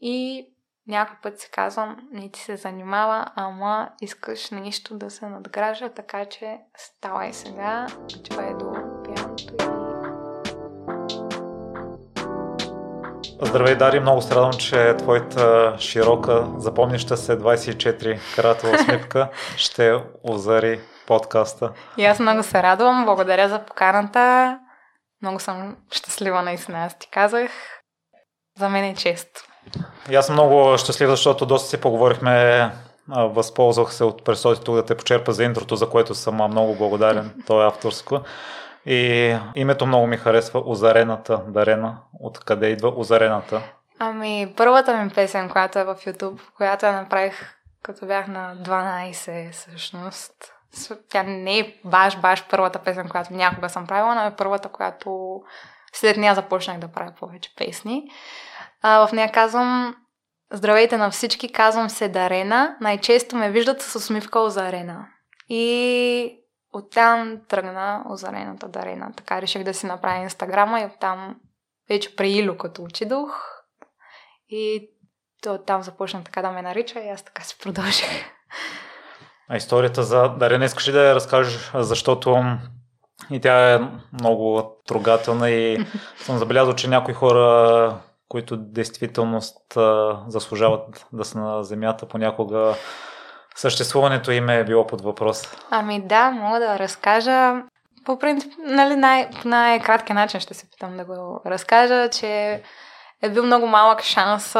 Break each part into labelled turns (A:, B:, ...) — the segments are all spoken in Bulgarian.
A: и някой път си казвам, не ти се занимава, ама искаш нещо да се надгражда, така че ставай сега, отивай до пианото и
B: Здравей, Дари, много се радвам, че твоята широка, запомняща се 24 каратова усмивка ще озари подкаста.
A: И аз много се радвам, благодаря за поканата. Много съм щастлива наистина, аз ти казах. За мен е чест.
B: И аз съм много щастлив, защото доста си поговорихме възползвах се от пресотито да те почерпа за интрото, за което съм много благодарен. То е авторско. И името много ми харесва Озарената Дарена. Откъде идва Озарената?
A: Ами, първата ми песен, която е в YouTube, която я направих като бях на 12 всъщност. Тя не е баш, баш първата песен, която някога съм правила, но е първата, която след нея започнах да правя повече песни. А, в нея казвам Здравейте на всички, казвам се Дарена. Най-често ме виждат с усмивка Озарена. И Оттам тръгна озарената дарена. Така реших да си направя инстаграма и оттам вече при Ило като учидох. И то оттам започна така да ме нарича и аз така си продължих.
B: А историята за Дарена искаш ли да я разкажеш, защото и тя е много трогателна и съм забелязал, че някои хора, които действителност заслужават да са на земята, понякога съществуването им е било под въпрос.
A: Ами да, мога да разкажа. По принцип, нали, най- най-краткия начин ще се питам да го разкажа, че е бил много малък шанс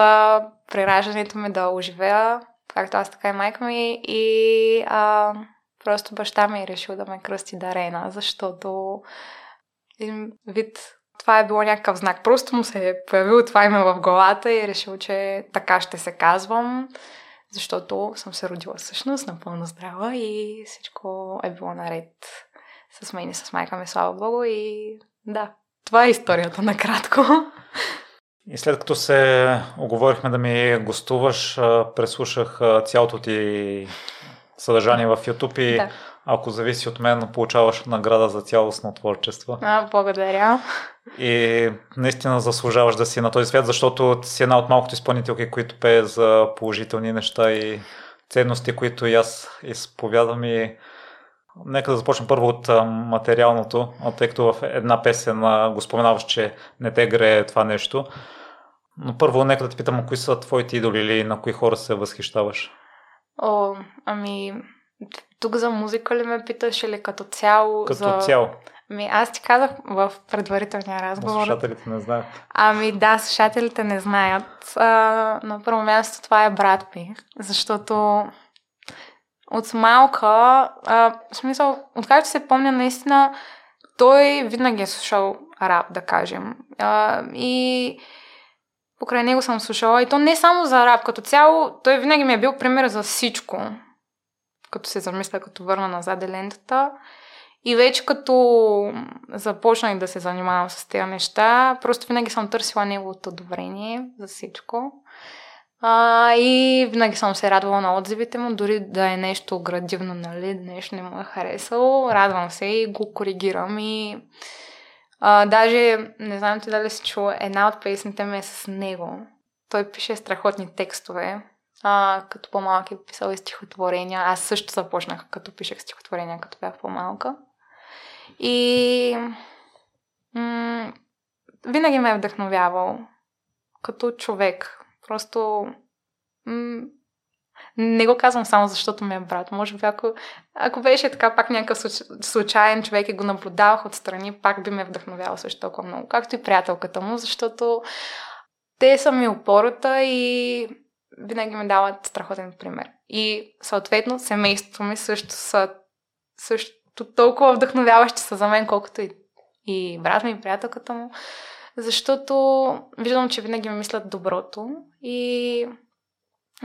A: при раждането ми да оживея, както аз така и майка ми. И а, просто баща ми е решил да ме кръсти Дарена, защото вид това е било някакъв знак. Просто му се е появил това име в главата и е решил, че така ще се казвам защото съм се родила всъщност напълно здрава и всичко е било наред с мен и с майка ми, слава Богу. И да, това е историята накратко.
B: И след като се оговорихме да ми гостуваш, преслушах цялото ти съдържание в YouTube и да. ако зависи от мен, получаваш награда за цялостно творчество.
A: А, благодаря.
B: И наистина заслужаваш да си на този свят, защото си една от малкото изпълнителки, които пее за положителни неща и ценности, които и аз изповядвам и Нека да започнем първо от материалното, тъй като в една песен го споменаваш, че не те грее това нещо. Но първо нека да те питам, кои са твоите идоли или на кои хора се възхищаваш?
A: О, ами, тук за музика ли ме питаш или като цяло?
B: Като
A: за...
B: цяло.
A: Ами аз ти казах в предварителния разговор. Но
B: слушателите не знаят.
A: Ами да, слушателите не знаят. А, на първо място това е брат ми, защото от малка, а, в смисъл, откакто се помня наистина, той винаги е слушал рап, да кажем. А, и покрай него съм слушала. И то не само за рап, като цяло, той винаги ми е бил пример за всичко. Като се замисля, като върна назад лентата. И вече като започнах да се занимавам с тези неща, просто винаги съм търсила неговото одобрение за всичко. А, и винаги съм се радвала на отзивите му, дори да е нещо градивно, нали, нещо не му е харесало. Радвам се и го коригирам и а, даже, не знам ти дали си чула, една от песните ми е с него. Той пише страхотни текстове. А, като по-малък е писал и стихотворения. Аз също започнах като пишех стихотворения, като бях по-малка. И м- винаги ме е вдъхновявал като човек. Просто м- не го казвам само защото ми е брат. Може би ако, ако беше така пак някакъв случайен човек и го наблюдавах отстрани, пак би ме вдъхновявал също толкова много. Както и приятелката му, защото те са ми опората и винаги ми дават страхотен пример. И съответно семейството ми също са също толкова вдъхновяващи са за мен, колкото и, и брат ми, и приятелката му. Защото виждам, че винаги ми мислят доброто и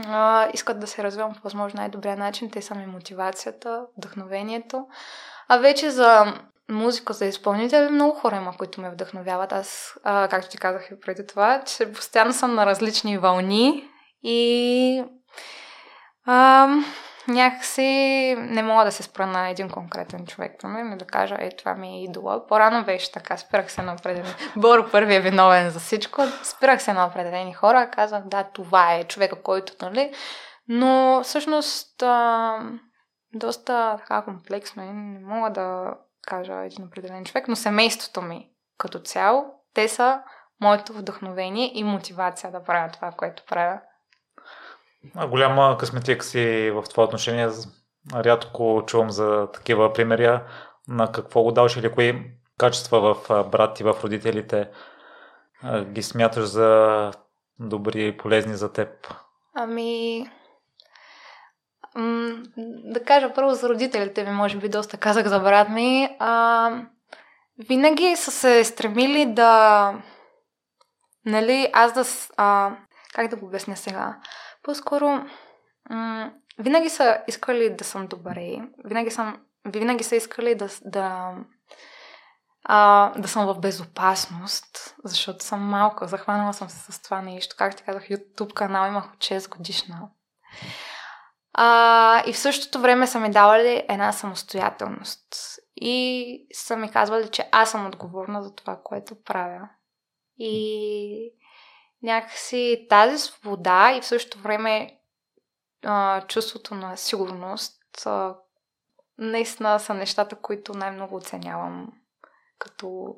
A: а, искат да се развивам по възможно най-добрия начин. Те са ми мотивацията, вдъхновението. А вече за музика, за изпълнители, много хора има, които ме вдъхновяват. Аз, а, както ти казах и преди това, че постоянно съм на различни вълни и а, някакси не мога да се спра на един конкретен човек, примерно, да кажа, е, това ми е идола. По-рано беше така, спирах се на определени. Боро първи е виновен за всичко. Спирах се на определени хора, казах, да, това е човека, който, нали. Но всъщност а, доста така комплексно и не мога да кажа един определен човек, но семейството ми като цяло, те са моето вдъхновение и мотивация да правя това, което правя.
B: Голяма късметик си в това отношение. Рядко чувам за такива примери. На какво го даваш или кои качества в брат и в родителите ги смяташ за добри и полезни за теб?
A: Ами, да кажа първо за родителите ми, може би доста казах за брат ми. А, винаги са се стремили да... Нали, аз да... А, как да го обясня сега? По-скоро, м- винаги са искали да съм добре. Винаги, съм, винаги са искали да, да, а, да съм в безопасност, защото съм малка. Захванала съм се с това нещо. Как ти казах, YouTube канал имах от 6 годишна. А, и в същото време са ми давали една самостоятелност. И са ми казвали, че аз съм отговорна за това, което правя. И някакси тази свобода и в същото време а, чувството на сигурност а, наистина са нещата, които най-много оценявам като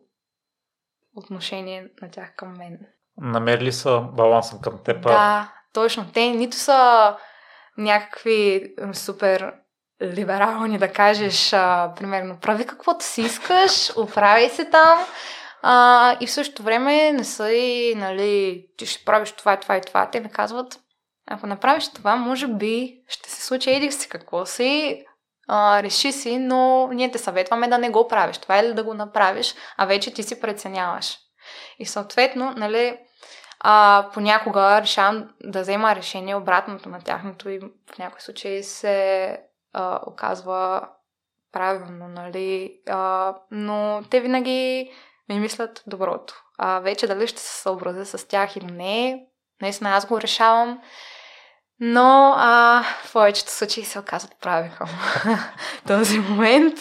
A: отношение на тях към мен.
B: Намерили са баланса към теб?
A: Да, точно. Те нито са някакви супер либерални да кажеш, а, примерно, прави каквото си искаш, оправяй се там, а, и в същото време не са и, нали, ти ще правиш това това и това. Те ми казват, ако направиш това, може би ще се случи еди си какво си, а, реши си, но ние те съветваме да не го правиш. Това е ли да го направиш, а вече ти си преценяваш. И съответно, нали, а, понякога решавам да взема решение обратното на тяхното и в някои случаи се а, оказва правилно, нали? А, но те винаги ми мислят доброто. А вече дали ще се съобразя с тях или не, наистина аз го решавам. Но а, в повечето случаи се оказват прави към този момент.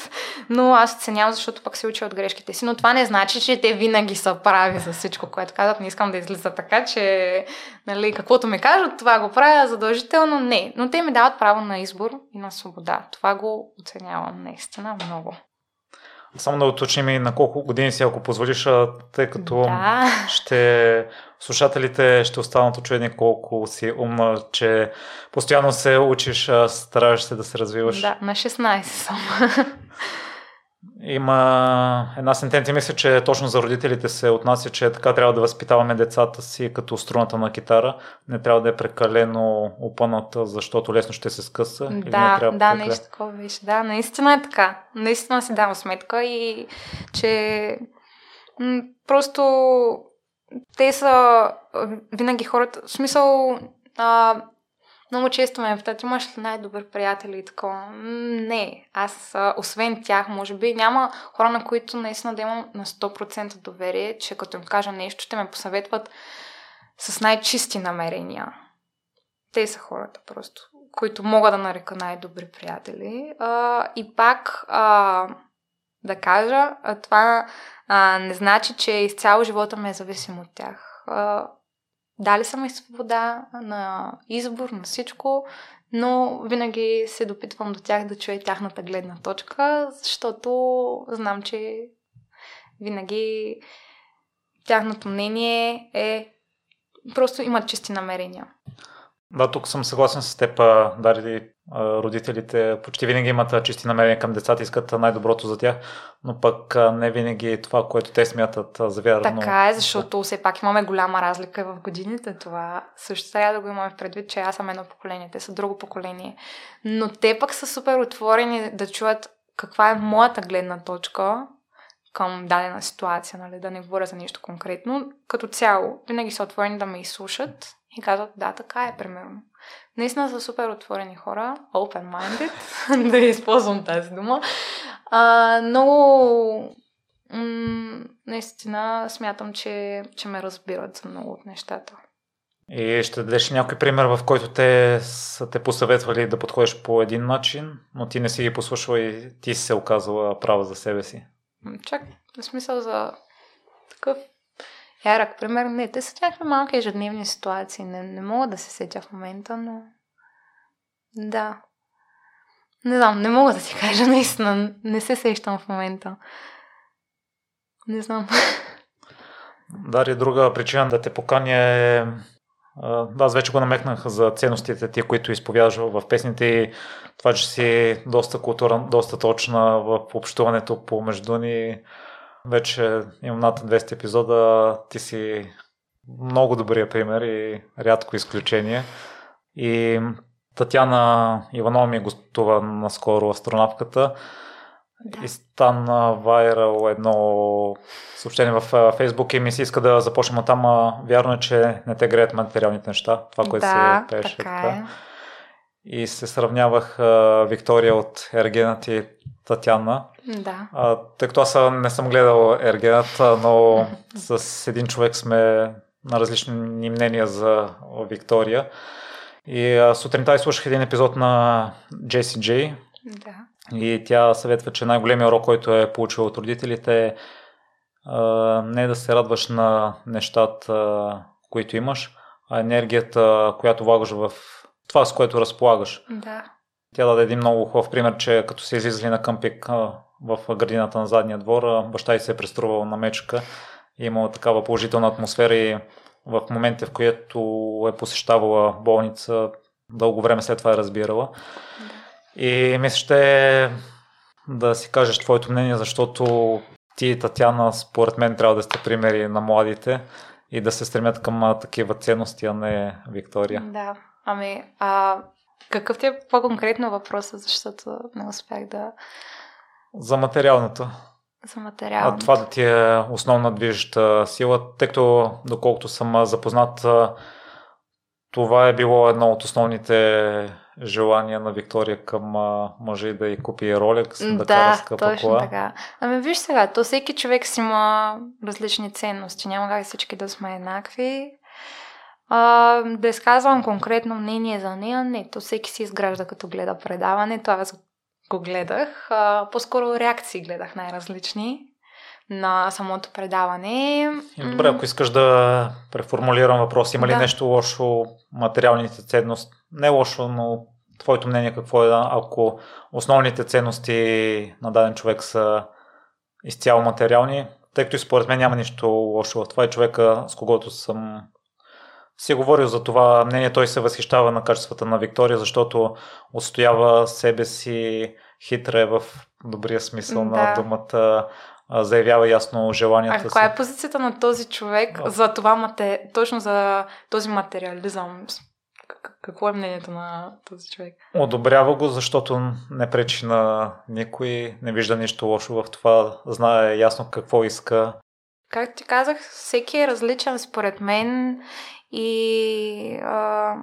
A: Но аз оценявам, защото пък се уча от грешките си. Но това не значи, че те винаги са прави за всичко, което казват. Не искам да излиза така, че нали, каквото ми кажат, това го правя задължително. Не. Но те ми дават право на избор и на свобода. Това го оценявам наистина много.
B: Само да уточним и на колко години си, ако позволиш, тъй като
A: да.
B: ще слушателите ще останат очудени колко си умна, че постоянно се учиш, стараеш се да се развиваш.
A: Да, на 16 съм.
B: Има една сентенция, мисля, че точно за родителите се отнася, че така трябва да възпитаваме децата си като струната на китара. Не трябва да е прекалено опъната, защото лесно ще се скъса.
A: Да,
B: не трябва
A: да, нещо такова беше. Да, наистина е така. Наистина си давам сметка и че м- просто те са винаги хората, в смисъл а, много често ме питат, имаш ли най-добър приятел и такова? Не, аз освен тях, може би, няма хора, на които наистина да имам на 100% доверие, че като им кажа нещо, ще ме посъветват с най-чисти намерения. Те са хората просто, които мога да нарека най-добри приятели. А, и пак а, да кажа, това а, не значи, че изцяло живота ми е зависим от тях. А, дали са ми свобода на избор, на всичко, но винаги се допитвам до тях да чуя тяхната гледна точка, защото знам, че винаги тяхното мнение е просто имат чисти намерения.
B: Да, тук съм съгласен с теб, Дари. Родителите почти винаги имат чисти намерения към децата, искат най-доброто за тях, но пък не винаги е това, което те смятат за вярно.
A: Така е, защото все пак имаме голяма разлика в годините. Това също трябва да го имаме предвид, че аз съм едно поколение, те са друго поколение. Но те пък са супер отворени да чуят каква е моята гледна точка към дадена ситуация, нали, да не говоря за нещо конкретно. Като цяло, винаги са отворени да ме изслушат и казват, да, така е, примерно. Наистина са супер отворени хора, open-minded, да използвам тази дума. А, много м- наистина смятам, че, че ме разбират за много от нещата.
B: И ще дадеш някой пример, в който те са те посъветвали да подходиш по един начин, но ти не си ги послушала и ти си се оказала права за себе си.
A: Чак, в смисъл за такъв ярък пример. Не, те са някакви малки ежедневни ситуации. Не, не мога да се сетя в момента, но... Да. Не знам, не мога да ти кажа наистина. Не се сещам в момента. Не знам.
B: Дари, друга причина да те поканя е аз вече го намекнах за ценностите ти, които изповядаш в песните и това, че си доста културна, доста точна в общуването помежду ни. Вече имам над 200 епизода, ти си много добрия пример и рядко изключение. И Татьяна Иванова ми гостува наскоро астронавката. Да. И стана вайрал едно съобщение в Фейсбук и ми се иска да започнем от там. Вярно е, че не те греят материалните неща, това, което
A: да,
B: се пеше.
A: Така е.
B: И се сравнявах а, Виктория от Ергенът и Татяна.
A: Да.
B: А, тъй като аз не съм гледал Ергенът, но с един човек сме на различни мнения за Виктория. И сутринта изслушах един епизод на JCJ.
A: Да.
B: И тя съветва, че най-големият урок, който е получил от родителите е не да се радваш на нещата, които имаш, а енергията, която влагаш в това, с което разполагаш.
A: Да.
B: Тя даде един много хубав пример, че като се излизали на къмпик в градината на задния двор, баща й се е преструвал на мечка е имала такава положителна атмосфера и в момента, в който е посещавала болница, дълго време след това е разбирала. И мисля, ще да си кажеш твоето мнение, защото ти, Татяна, според мен трябва да сте примери на младите и да се стремят към такива ценности, а не Виктория.
A: Да, ами, а какъв ти е по-конкретно въпросът, защото не успях да...
B: За материалното.
A: За материалното.
B: А това да ти е основна движеща сила, тъй като доколкото съм запознат, това е било едно от основните желания на Виктория към мъжа и да й купи ролекс, да, да кара скъпа
A: точно
B: кола.
A: така. Ами виж сега, то всеки човек си има различни ценности. Няма как всички да сме еднакви. А, да изказвам конкретно мнение за нея, не, то всеки си изгражда като гледа предаването. Аз го гледах. А, по-скоро реакции гледах най-различни на самото предаване.
B: Добре, ако искаш да преформулирам въпрос, има ли да. нещо лошо материалните ценности? Не лошо, но твоето мнение какво е, ако основните ценности на даден човек са изцяло материални, тъй като и според мен няма нищо лошо в това и човека, с когото съм си говорил за това мнение, той се възхищава на качествата на Виктория, защото отстоява себе си хитре в добрия смисъл да. на думата, заявява ясно желанията
A: а каква си. е позицията на този човек а. за това мате... точно за този материализъм? Какво е мнението на този човек?
B: Одобрява го, защото не пречи на никой, не вижда нищо лошо в това, знае ясно какво иска.
A: Както ти казах, всеки е различен според мен и а,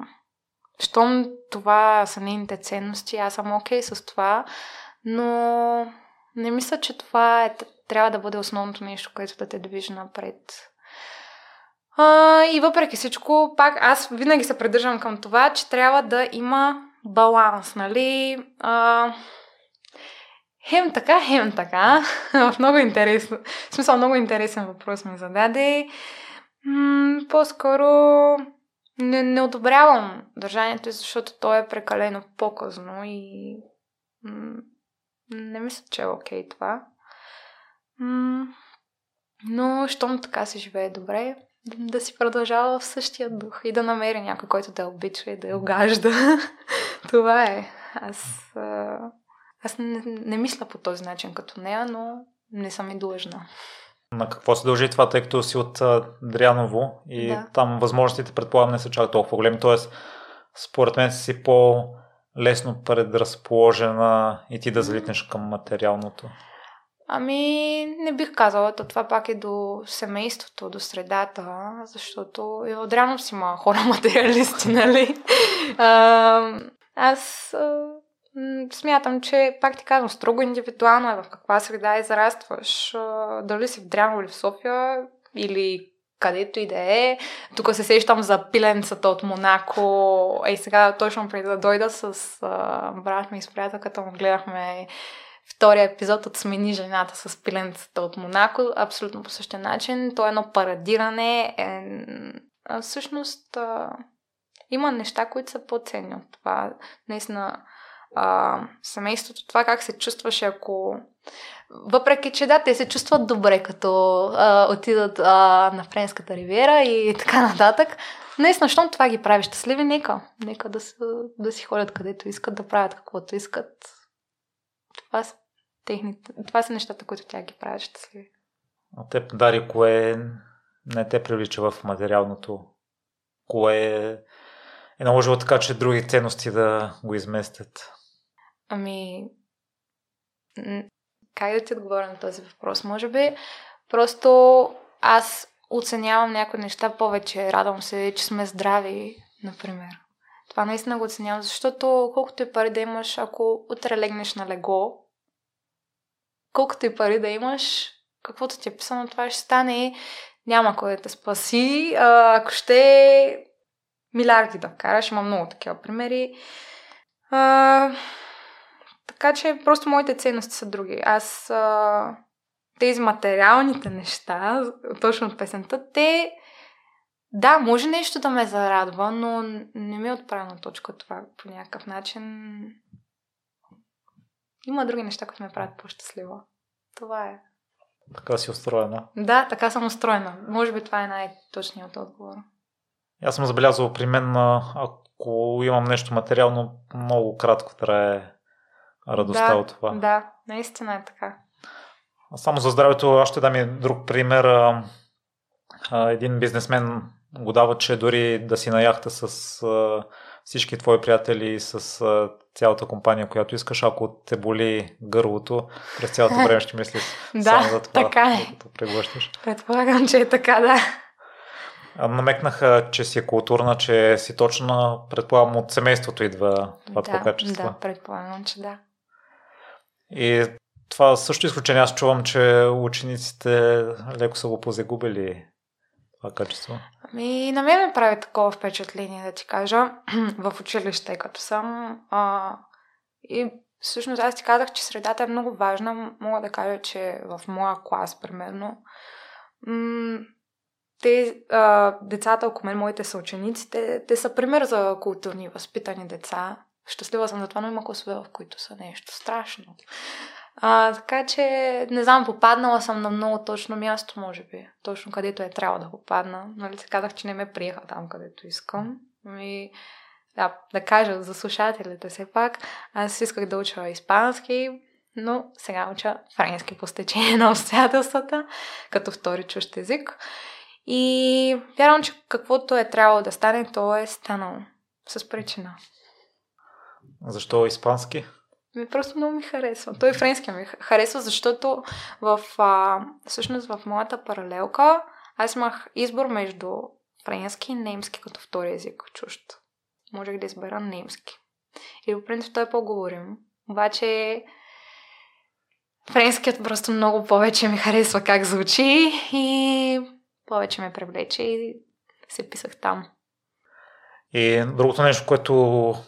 A: щом това са нейните ценности, аз съм окей okay с това, но не мисля, че това е, трябва да бъде основното нещо, което да те движи напред. А, и въпреки всичко, пак аз винаги се придържам към това, че трябва да има баланс, нали? А, хем така, хем така. В много интересно. В смисъл, много интересен въпрос ми зададе. М- по-скоро не, не одобрявам държанието, защото то е прекалено по-късно и м- не мисля, че е окей okay това. М- но, щом така се живее добре, да си продължава в същия дух и да намери някой, който да обича и да я огажда. Това е. Аз, аз не, не мисля по този начин като нея, но не съм и длъжна.
B: На какво се дължи това, тъй като си от Дряново и да. там възможностите, предполагам, не са чак толкова големи. Тоест, според мен си по-лесно предразположена и ти да залитнеш към материалното.
A: Ами, не бих казала, то това пак е до семейството, до средата, защото и отряно си има хора материалисти, нали? А, аз а, смятам, че, пак ти казвам, строго индивидуално е в каква среда израстваш. Дали си в Дряново или в София, или където и да е. Тук се сещам за пиленцата от Монако. Ей сега, точно преди да дойда с а, брат ми и с приятелката му, гледахме втория епизод от Смени жената с пиленцата от Монако. Абсолютно по същия начин. То е едно парадиране. Е, а, всъщност а, има неща, които са по-ценни от това. Наистина, а, семейството, това как се чувстваше, ако въпреки, че да, те се чувстват добре, като а, отидат а, на Френската ривиера и така нататък. Наистина, щом това ги прави щастливи, нека. Нека да, са, да си ходят където искат, да правят каквото искат. Това са, техните, това са нещата, които тя ги правят щастливи.
B: А теб, Дари, кое не те привлича в материалното? Кое е наложило така, че други ценности да го изместят?
A: Ами, как да ти отговоря на този въпрос? Може би просто аз оценявам някои неща повече. Радвам се, че сме здрави, например. Това наистина го оценявам, защото колкото и пари да имаш, ако утре легнеш на лего, колкото и пари да имаш, каквото ти е писано, това ще стане. Няма кой да те спаси. А, ако ще милиарди да вкараш, има много такива примери. А, така че просто моите ценности са други. Аз а, тези материалните неща, точно от песента, те да, може нещо да ме зарадва, но не ми е отправена точка това по някакъв начин. Има други неща, които ме правят по-щастлива. Това е.
B: Така си устроена.
A: Да, така съм устроена. Може би това е най-точният отговор.
B: Аз съм забелязал при мен, ако имам нещо материално, много кратко трае радостта
A: да,
B: от това.
A: Да, наистина е така.
B: Само за здравето, аз ще дам и друг пример. Един бизнесмен го дава, че дори да си на яхта с всички твои приятели, с а, цялата компания, която искаш, ако те боли гърлото, през цялото време ще мислиш само за това,
A: така е.
B: преглъщаш.
A: Предполагам, че е така, да.
B: Намекнаха, че си е културна, че си точна. Предполагам, от семейството идва това
A: да,
B: качество.
A: Да, предполагам, че да.
B: И това също изключение. Аз чувам, че учениците леко са го позагубили това качество.
A: Ами, на мен ме прави такова впечатление, да ти кажа, в училище, като съм. А, и всъщност аз ти казах, че средата е много важна. Мога да кажа, че в моя клас, примерно, м- те, а, децата около мен, моите съученици, те, те са пример за културни възпитани деца. Щастлива съм за това, но има класове, в които са нещо страшно. А, така че, не знам, попаднала съм на много точно място, може би. Точно където е трябва да попадна. Нали се казах, че не ме приеха там, където искам. Ами, да, да кажа за слушателите все пак, аз исках да уча испански, но сега уча френски по стечение на обстоятелствата, като втори чужд език. И вярвам, че каквото е трябвало да стане, то е станало. С причина.
B: Защо испански?
A: Ми просто много ми харесва. Той френски ми харесва, защото в, а, всъщност в моята паралелка аз имах избор между френски и немски като втори език чужд. Можех да избера немски. И по принцип той е по-говорим. Обаче френският просто много повече ми харесва как звучи и повече ме привлече и се писах там.
B: И другото нещо, което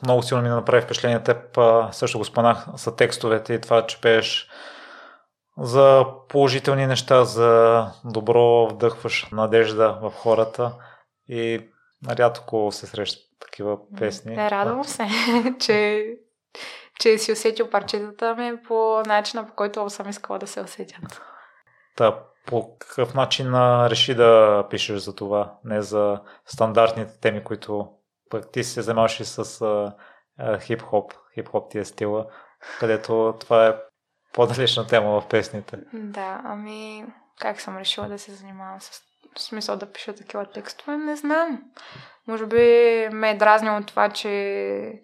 B: много силно ми направи впечатление, теб също го споменах, са текстовете и това, че пееш за положителни неща, за добро вдъхваш надежда в хората и рядко се срещат такива песни.
A: Не, радвам се, че, че си усетил парчетата ми по начина, по който съм искала да се усетят.
B: Та, по какъв начин реши да пишеш за това, не за стандартните теми, които пък ти се занимаваш и с а, а, хип-хоп, хип-хоп ти е стила, където това е по-далечна тема в песните.
A: Да, ами как съм решила да се занимавам с в смисъл да пиша такива текстове, не знам. Може би ме е дразнило това, че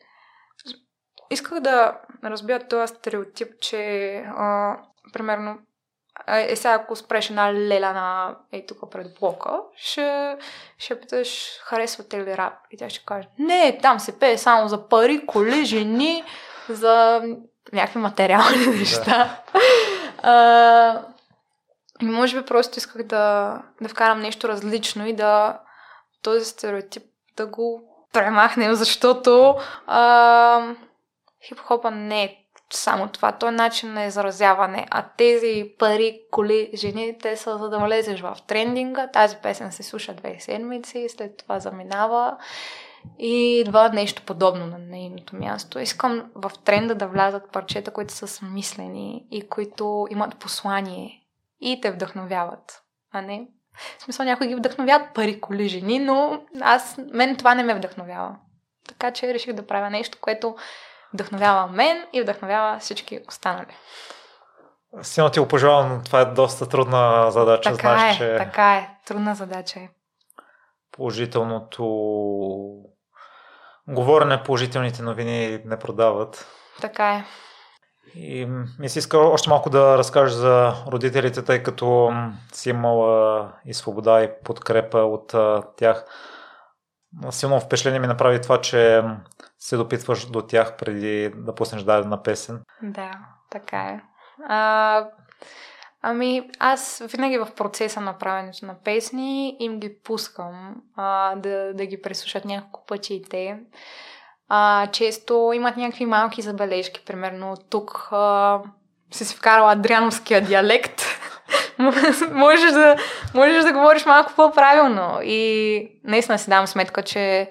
A: исках да разбия този стереотип, че а, примерно е сега ако спреш една леля на ей тук пред блока, ще, ще питаш, харесвате ли рап? И тя ще каже, не, там се пее само за пари, коли, жени, за някакви материални неща. а, И може би просто исках да, да вкарам нещо различно и да този стереотип да го премахнем, защото а, хип-хопа не е само това. Той е начин на изразяване. А тези пари, коли, жени, те са за да влезеш в трендинга. Тази песен се слуша две седмици, след това заминава и идва нещо подобно на нейното място. Искам в тренда да влязат парчета, които са смислени и които имат послание и те вдъхновяват, а не в смисъл някои ги вдъхновяват пари, коли, жени, но аз, мен това не ме вдъхновява. Така че реших да правя нещо, което вдъхновява мен и вдъхновява всички останали.
B: Силно ти го пожелавам, това е доста трудна задача.
A: Така
B: Знаеш,
A: е,
B: че
A: така е. Трудна задача е.
B: положителното говорене, положителните новини не продават.
A: Така е.
B: И ми се иска още малко да разкажеш за родителите, тъй като си имала и свобода и подкрепа от тях. Силно впечатление ми направи това, че се допитваш до тях преди да пуснеш дадена песен.
A: Да, така е. А, ами, аз винаги в процеса на правенето на песни им ги пускам а, да, да ги преслушат няколко пъти и те. А, често имат някакви малки забележки. Примерно тук а, си си вкарала адриановския диалект. можеш, да, можеш да говориш малко по-правилно. И наистина си дам сметка, че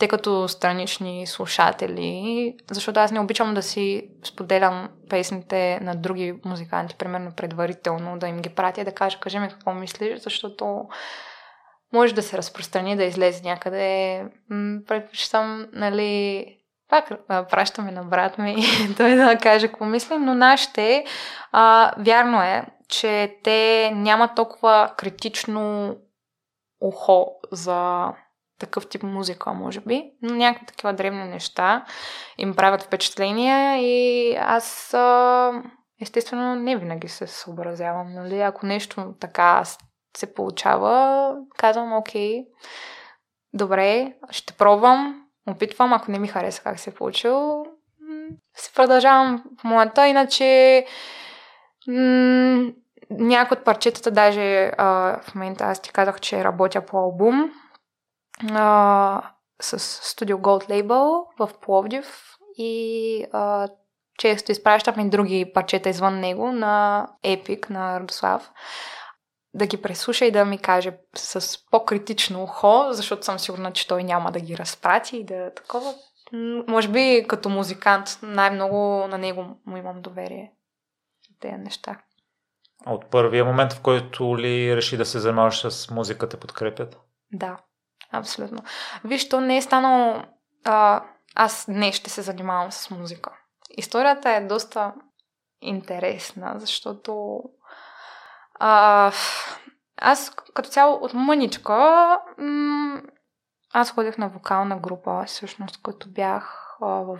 A: те като странични слушатели, защото аз не обичам да си споделям песните на други музиканти, примерно предварително, да им ги пратя и да кажа, кажи ми какво мислиш, защото може да се разпространи, да излезе някъде. Предпочитам, нали, пак пращаме на брат ми той да каже какво мисли, но нашите, а, вярно е, че те нямат толкова критично ухо за такъв тип музика, може би, но някакви такива древни неща им правят впечатление и аз естествено не винаги се съобразявам, нали? Ако нещо така се получава, казвам, окей, добре, ще пробвам, опитвам, ако не ми хареса как се е получил, си продължавам в моята, иначе някои от парчетата, даже а, в момента аз ти казах, че работя по албум а, с Studio Gold Label в Пловдив и а, често изпращам и други парчета извън него на Epic, на Радослав да ги преслуша и да ми каже с по-критично ухо, защото съм сигурна, че той няма да ги разпрати и да такова. Може би като музикант най-много на него му имам доверие. Тези неща.
B: От първия момент, в който ли реши да се занимаваш с музика, те подкрепят?
A: Да, абсолютно. Виж, то не е станало... А, аз не ще се занимавам с музика. Историята е доста интересна, защото а, аз като цяло от мъничка м- аз ходих на вокална група, всъщност, като бях а, в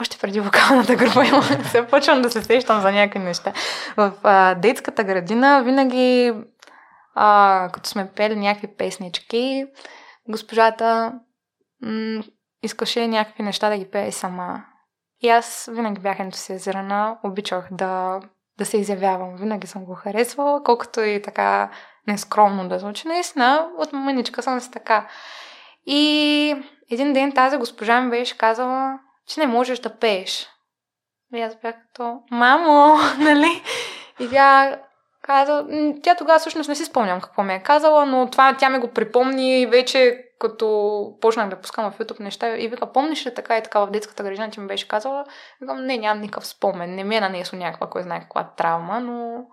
A: още преди вокалната група имам, се почвам да се сещам за някакви неща. В а, детската градина винаги, а, като сме пели някакви песнички, госпожата м- искаше някакви неща да ги пее сама. И аз винаги бях ентусиазирана, обичах да да се изявявам. Винаги съм го харесвала, колкото и така нескромно да звучи. Наистина, от мъничка съм си така. И един ден тази госпожа ми беше казала, че не можеш да пееш. И аз бях като, мамо, нали? И тя каза, тя тогава всъщност не си спомням какво ми е казала, но това тя ми го припомни и вече като почнах да пускам в YouTube неща и вика, помниш ли така и така в детската градина, че ми беше казала? Викам, не, нямам никакъв спомен. Не ми е нанесло някаква, кой знае каква травма, но...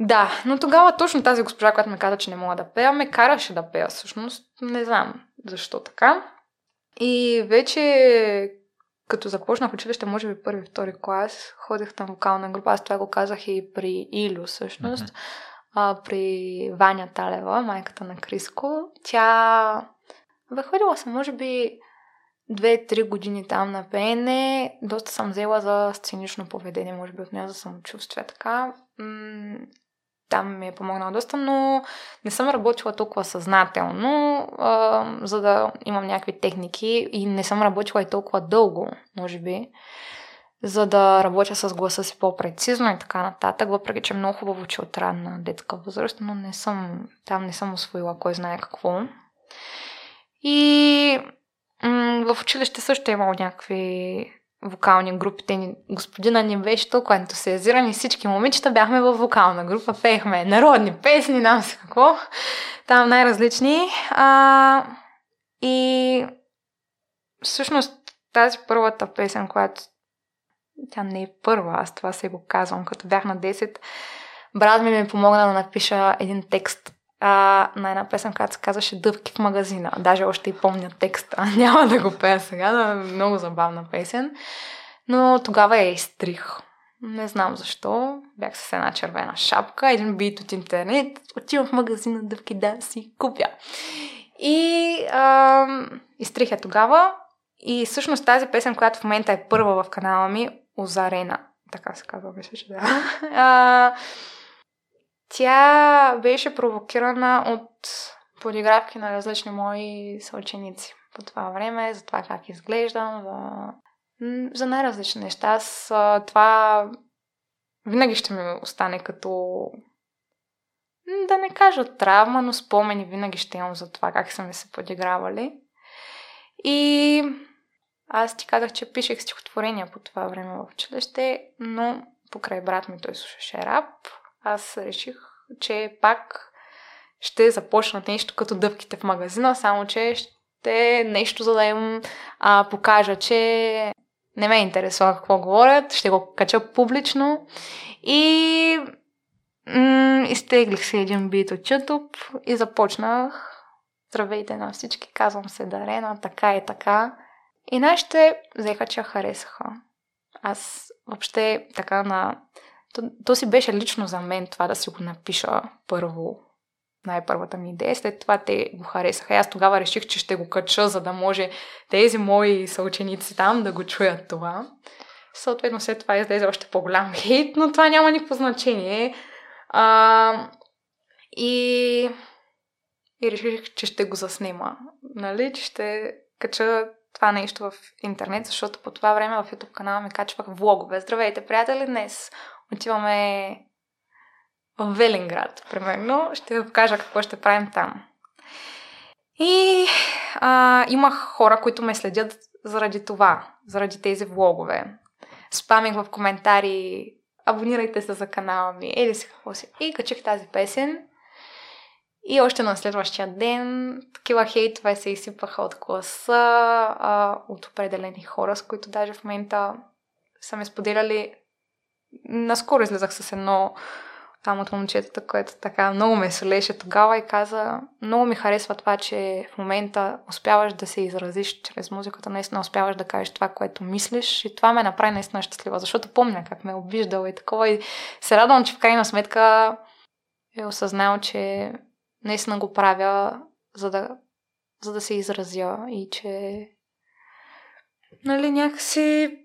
A: Да, но тогава точно тази госпожа, която ми каза, че не мога да пея, ме караше да пея всъщност. Не знам защо така. И вече като започнах училище, може би първи, втори клас, ходех на вокална група. Аз това го казах и при Илю всъщност. Mm-hmm. А, при Ваня Талева, майката на Криско. Тя... Бе, ходила съм, може би, две-три години там на пеене. Доста съм взела за сценично поведение, може би от нея за самочувствие. Така, м- там ми е помогнала доста, но не съм работила толкова съзнателно, а, за да имам някакви техники и не съм работила и толкова дълго, може би. за да работя с гласа си по-прецизно и така нататък, въпреки че е много хубаво, че от ранна детска възраст, но не съм, там не съм освоила кой знае какво. И м- в училище също е имало някакви вокални групи. Те, господина ни беше толкова ентусиазиран и всички момичета бяхме в вокална група, пеехме народни песни, нам се какво, там най-различни. А, и всъщност тази първата песен, която тя не е първа, аз това се го казвам, като бях на 10, брат ми ми помогна да напиша един текст а, на една песен, която се казваше Дъвки в магазина. Даже още и помня текста. Няма да го пея сега, но е много забавна песен. Но тогава я изтрих. Не знам защо. Бях с една червена шапка, един бит от интернет. Отивам в магазина дъвки да си купя. И а, изтрих я тогава. И всъщност тази песен, която в момента е първа в канала ми, Озарена, така се казва, мисля, че да. А, тя беше провокирана от подигравки на различни мои съученици по това време, за това как изглеждам, за, за най-различни неща. Аз това винаги ще ми остане като да не кажа травма, но спомени винаги ще имам за това как са ми се подигравали. И аз ти казах, че пишех стихотворения по това време в училище, но покрай брат ми той слушаше рап аз реших, че пак ще започна нещо като дъвките в магазина, само че ще нещо, за да им а, покажа, че не ме интересува какво говорят, ще го кача публично и м- изтеглих си един бит от YouTube и започнах Здравейте на всички, казвам се Дарена, така и така. И нашите взеха, че харесаха. Аз въобще така на то, то си беше лично за мен това да си го напиша първо, най-първата ми идея. След това те го харесаха. Аз тогава реших, че ще го кача, за да може тези мои съученици там да го чуят това. Съответно, след това излезе още по-голям хейт, но това няма никакво значение. А, и, и реших, че ще го заснема. Нали? Че ще кача това нещо в интернет, защото по това време в YouTube канала ми качвах влогове. Здравейте, приятели! Днес отиваме в Велинград, примерно. Ще ви покажа какво ще правим там. И а, имах хора, които ме следят заради това, заради тези влогове. Спамих в коментари, абонирайте се за канала ми, ели си какво си. И качих тази песен. И още на следващия ден такива хейтове се изсипаха от класа, а, от определени хора, с които даже в момента са ме споделяли наскоро излезах с едно там от момчетата, което така много ме солеше тогава и каза, много ми харесва това, че в момента успяваш да се изразиш чрез музиката, наистина успяваш да кажеш това, което мислиш и това ме направи наистина щастлива, защото помня как ме е обиждала и такова и се радвам, че в крайна сметка е осъзнал, че наистина го правя, за да, за да се изразя и че нали, някакси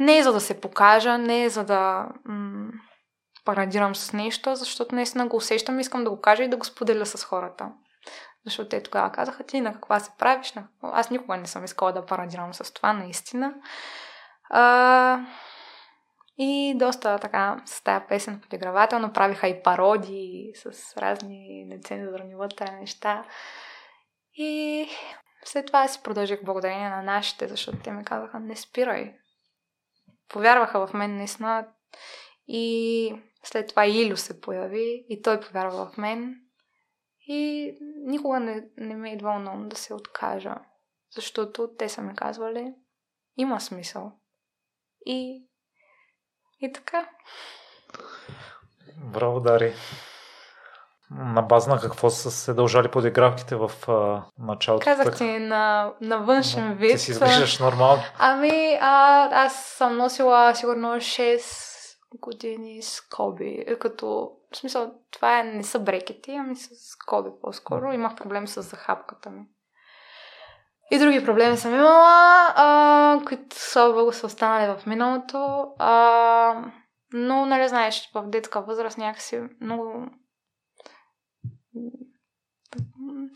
A: не е за да се покажа, не е за да м- парадирам с нещо, защото наистина го усещам, искам да го кажа и да го споделя с хората. Защото те тогава казаха, ти на каква се правиш? На? Аз никога не съм искала да парадирам с това, наистина. А, и доста така с тази песен подигравателно правиха и пародии с разни нецензурни вътре неща. И след това си продължих благодарение на нашите, защото те ми казаха, не спирай, повярваха в мен наистина. И след това Илю се появи и той повярва в мен. И никога не, не ме е идвало на ум да се откажа. Защото те са ми казвали, има смисъл. И, и така.
B: Браво, Дари. На база на какво са се дължали подигравките в а, началото?
A: Казах ти на, на външен вид.
B: Ти си изглеждаш нормално.
A: Ами, а, аз съм носила сигурно 6 години скоби. Като, в смисъл, това е, не са брекети, ами с скоби по-скоро. Имах проблем с захапката ми. И други проблеми съм имала, а, които слава са останали в миналото. А, но, нали знаеш, в детска възраст някакси много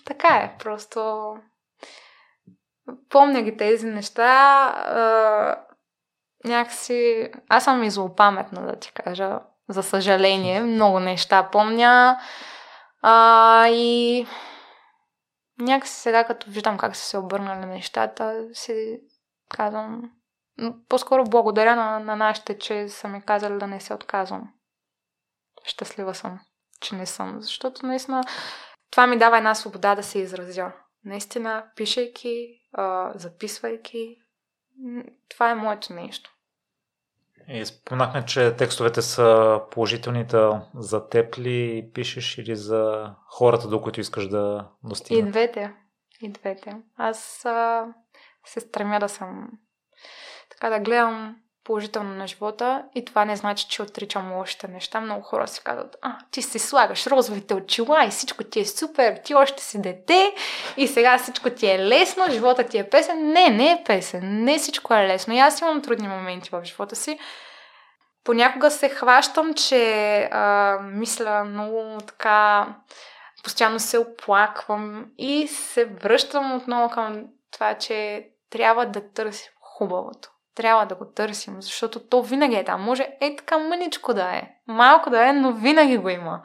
A: така е, просто помня ги тези неща. някакси... Аз съм и злопаметна, да ти кажа. За съжаление, много неща помня. А, и някакси сега, като виждам как са се обърнали нещата, си казвам, по-скоро благодаря на, на нашите, че са ми казали да не се отказвам. Щастлива съм, че не съм, защото наистина това ми дава една свобода да се изразя. Наистина, пишейки, записвайки, това е моето нещо.
B: И спомнахме, че текстовете са положителните за теб ли пишеш или за хората, до които искаш да достигнеш?
A: И двете. И двете. Аз а, се стремя да съм така да гледам положително на живота и това не значи, че отричам лошите неща. Много хора си казват, а, ти си слагаш розовите очила и всичко ти е супер, ти още си дете и сега всичко ти е лесно, живота ти е песен. Не, не е песен, не всичко е лесно. И аз имам трудни моменти в живота си. Понякога се хващам, че а, мисля много така, постоянно се оплаквам и се връщам отново към това, че трябва да търсим хубавото трябва да го търсим, защото то винаги е там. Може е така мъничко да е, малко да е, но винаги го има.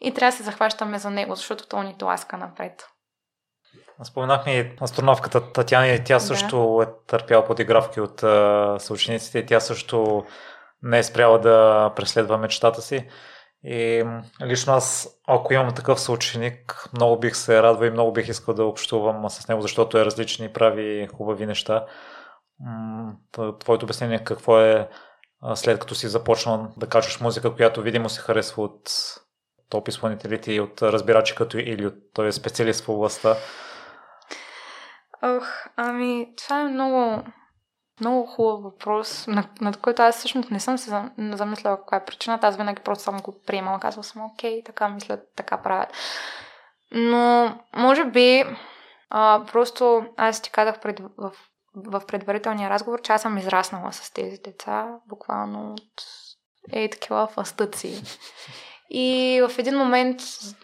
A: И трябва да се захващаме за него, защото то ни тласка напред.
B: Споменахме и астронавката Татьяна и тя също да. е търпяла подигравки от uh, съучениците и тя също не е спряла да преследва мечтата си. И лично аз, ако имам такъв съученик, много бих се радвал и много бих искал да общувам с него, защото е различен и прави хубави неща твоето обяснение какво е след като си започнал да качваш музика, която видимо се харесва от топ изпълнителите и от разбирачи като или от той е специалист в областта?
A: Ох, ами, това е много, много хубав въпрос, над, който аз всъщност не съм се замисляла каква е причината. Аз винаги просто съм го приемала. Казвала съм, окей, така мислят, така правят. Но, може би, а, просто аз ти казах пред, в в предварителния разговор, че аз съм израснала с тези деца, буквално от е такива фастъци. И в един момент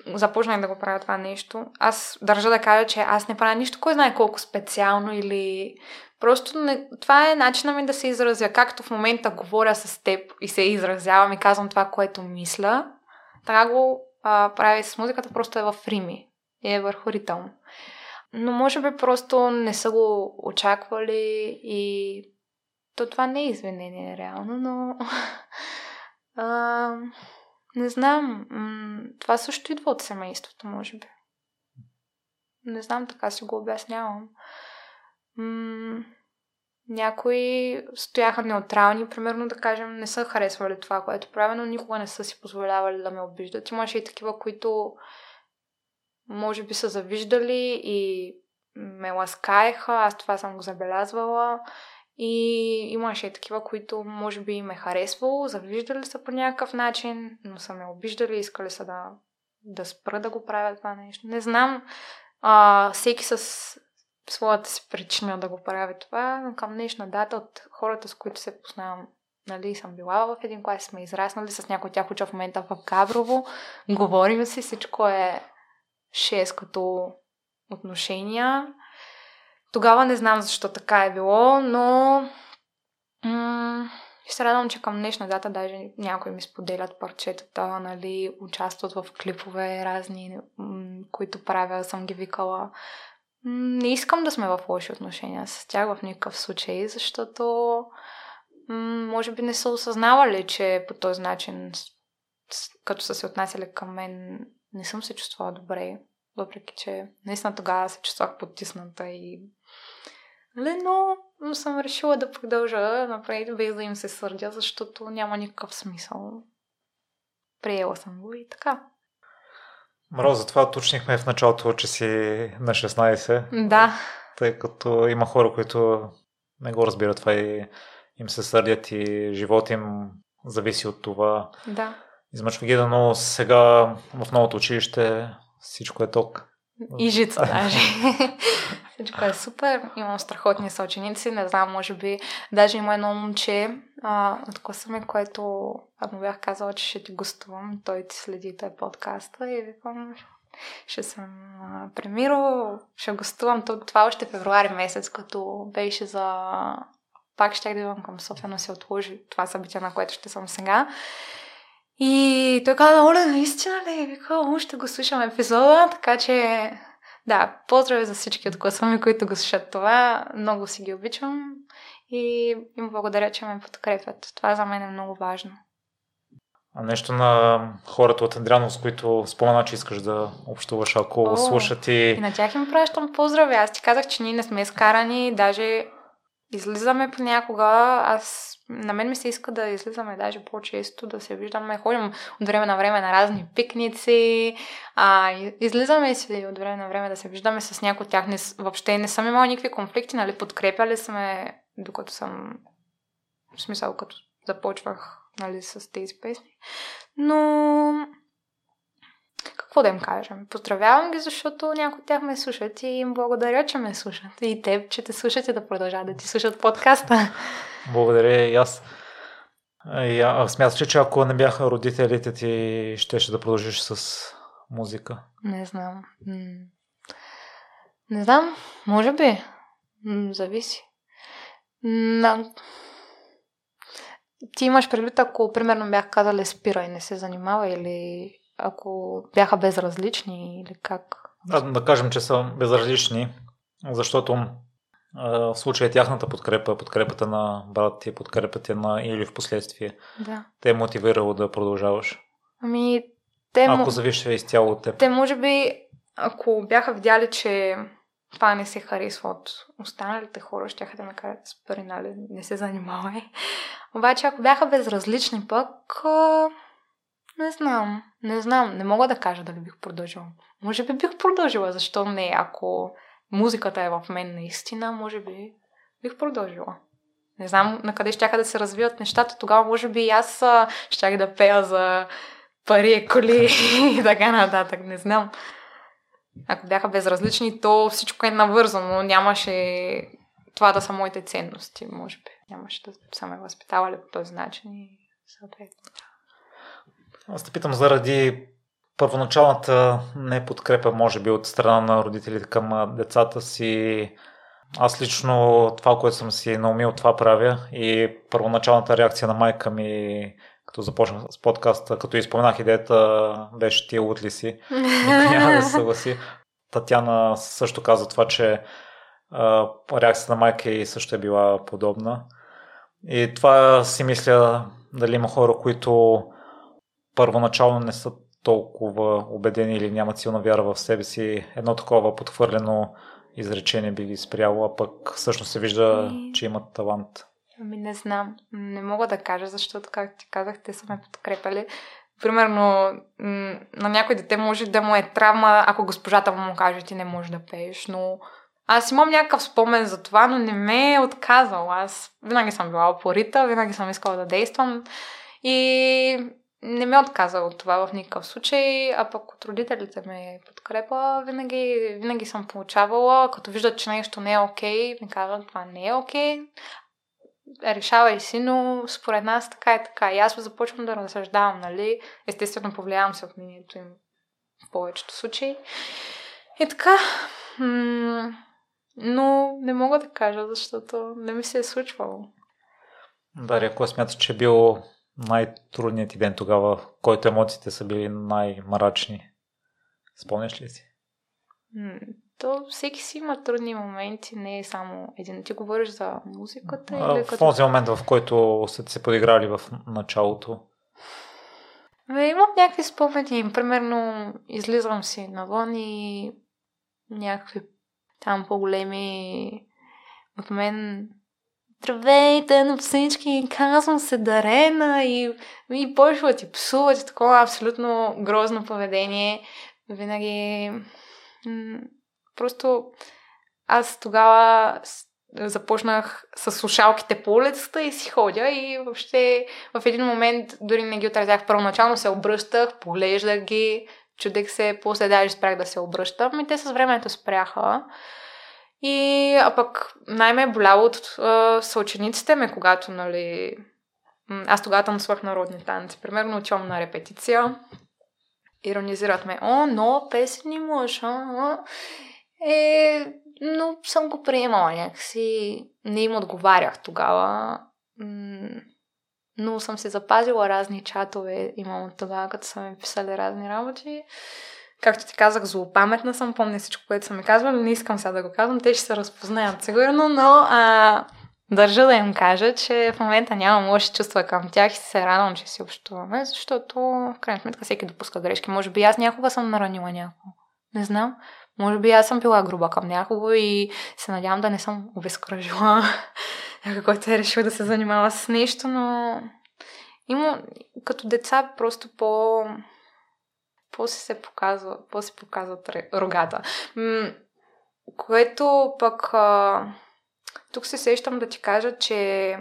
A: започнах да го правя това нещо. Аз държа да кажа, че аз не правя нищо, кой знае колко специално или... Просто не... това е начинът ми да се изразя. Както в момента говоря с теб и се изразявам и казвам това, което мисля, така го а, правя и с музиката, просто е в рими. Е върху ритъм. Но може би просто не са го очаквали и то това не е извинение реално, но а, не знам. Това също идва от семейството, може би. Не знам, така си го обяснявам. М- някои стояха неутрални, примерно да кажем, не са харесвали това, което правя, но никога не са си позволявали да ме обиждат. Имаше и такива, които може би са завиждали и ме ласкаеха, аз това съм го забелязвала. И имаше и такива, които може би ме харесвало, завиждали са по някакъв начин, но са ме обиждали, искали са да, да спра да го правят това нещо. Не знам, а, всеки с своята си причина да го прави това, но към днешна дата от хората, с които се познавам, нали, съм била в един клас, сме израснали, с някой тях уча в момента в Габрово, говорим си, всичко е 6 като отношения. Тогава не знам защо така е било, но м- се радвам, че към днешна дата даже някои ми споделят парчетата, нали, участват в клипове разни, м- които правя, съм ги викала. Не искам да сме в лоши отношения с тях в никакъв случай, защото м- може би не са осъзнавали, че по този начин, като са се отнасяли към мен, не съм се чувствала добре, въпреки че наистина тогава се чувствах потисната и Нали, но, но съм решила да продължа напред, без да им се сърдя, защото няма никакъв смисъл. Приела съм го и така.
B: Мро, затова уточнихме в началото, че си на 16.
A: Да.
B: Тъй като има хора, които не го разбират това и им се сърдят и живот им зависи от това.
A: Да.
B: Измъчва ги да, но сега в новото училище всичко е ток.
A: И жица даже. Всичко е супер. Имам страхотни съученици. Не знам, може би. Даже има едно момче а, от класа ми, което му бях казала, че ще ти гостувам. Той ти следи този подкаста и викам, ще съм премиро, ще гостувам това още февруари месец, като беше за пак ще да идвам към София, но се отложи това събитие, на което ще съм сега. И той каза, Оля, наистина ли? Вика, о, ще го слушам епизода, така че да, поздрави за всички от класа ми, които го слушат това. Много си ги обичам и им благодаря, че ме подкрепят. Това за мен е много важно.
B: А нещо на хората от Андриано, с които спомена, че искаш да общуваш, ако О, слушат и...
A: И на тях им пращам поздрави. Аз ти казах, че ние не сме скарани, даже излизаме понякога. Аз, на мен ми се иска да излизаме даже по-често, да се виждаме. Ходим от време на време на разни пикници. А, излизаме си от време на време да се виждаме с някои от тях. Не, въобще не съм имала никакви конфликти, нали? Подкрепяли сме, докато съм... В смисъл, като започвах нали, с тези песни. Но какво да им кажем? Поздравявам ги, защото някои от тях ме слушат и им благодаря, че ме слушат. И теб, че те слушат и да продължават да ти слушат подкаста.
B: Благодаря и аз. И а, смяташ, че ако не бяха родителите ти, щеше да продължиш с музика?
A: Не знам. Не знам. Може би. Зависи. На... Ти имаш предвид, ако примерно бях казали спира и не се занимава или ако бяха безразлични или как?
B: А, да кажем, че са безразлични, защото в случая тяхната подкрепа, подкрепата на брат ти, подкрепата на или в последствие,
A: да.
B: те е мотивирало да продължаваш.
A: Ами, те...
B: Ако завише изцяло от теб.
A: Те може би, ако бяха видяли, че това не се харесва от останалите хора, ще да ме кажат, спари, нали, не се занимавай. Обаче, ако бяха безразлични пък, не знам, не знам, не мога да кажа дали бих продължила. Може би бих продължила, защо не, ако музиката е в мен наистина, може би бих продължила. Не знам на къде ще да се развият нещата, тогава може би и аз щях да пея за пари, коли и така нататък, не знам. Ако бяха безразлични, то всичко е навързано. Нямаше това да са моите ценности, може би. Нямаше да са ме възпитавали по този начин и съответно.
B: Аз те питам заради първоначалната неподкрепа, може би, от страна на родителите към децата си. Аз лично това, което съм си наумил, това правя и първоначалната реакция на майка ми като започнах с подкаста, като изпоменах идеята, беше ти от ли си. Няма да се съгласи. Татяна също каза това, че а, реакцията на майка и също е била подобна. И това си мисля дали има хора, които първоначално не са толкова убедени или нямат силна вяра в себе си. Едно такова подхвърлено изречение би ги спряло, а пък всъщност се вижда, и... че имат талант.
A: Ами не знам. Не мога да кажа, защото, както ти казах, те са ме подкрепали. Примерно, на някой дете може да му е травма, ако госпожата му каже, ти не можеш да пееш, но аз имам някакъв спомен за това, но не ме е отказал. Аз винаги съм била опорита, винаги съм искала да действам и не ме е отказал от това в никакъв случай, а пък от родителите ме подкрепа, винаги, винаги съм получавала, като виждат, че нещо не е окей, ми казват, това не е окей, okay. решавай си, но според нас така е така. И аз започвам да разсъждавам, нали? Естествено, повлиявам се от мнението им в повечето случаи. И така, м- но не мога да кажа, защото не ми се е случвало.
B: Дария, ако смяташ, че е бил най-трудният ти ден тогава, който емоциите са били най-мрачни? Спомняш ли си?
A: То всеки си има трудни моменти, не е само един. Ти говориш за музиката?
B: А, или в като... този момент, в който сте се подиграли в началото?
A: Бе, имам някакви спомени. Примерно, излизам си навън и някакви там по-големи от мен Здравейте на всички, казвам се Дарена и, и почват и псуват и такова абсолютно грозно поведение. Винаги просто аз тогава започнах с слушалките по улицата и си ходя и въобще в един момент дори не ги отразях. Първоначално се обръщах, поглеждах ги, чудех се, после даже спрях да се обръщам и те с времето спряха. И, а пък най-ме е боляло от а, съучениците ми, когато, нали, аз тогава танцувах народни танци. Примерно отивам на репетиция, иронизират ме, о, но песен мъж, а? Е, но съм го приемала някакси. Не им отговарях тогава. Но съм се запазила разни чатове, имам от тогава, като са ми писали разни работи. Както ти казах, злопаметна съм, помня всичко, което са ми казвали, не искам сега да го казвам, те ще се разпознаят сигурно, но а, държа да им кажа, че в момента нямам лоши чувства към тях и се радвам, че си общуваме, защото в крайна сметка всеки допуска грешки. Може би аз някога съм наранила някого. Не знам. Може би аз съм била груба към някого и се надявам да не съм обезкръжила някой, който е решил да се занимава с нещо, но има като деца просто по по си се показва, по си показват рогата. Което пък а, тук се сещам да ти кажа, че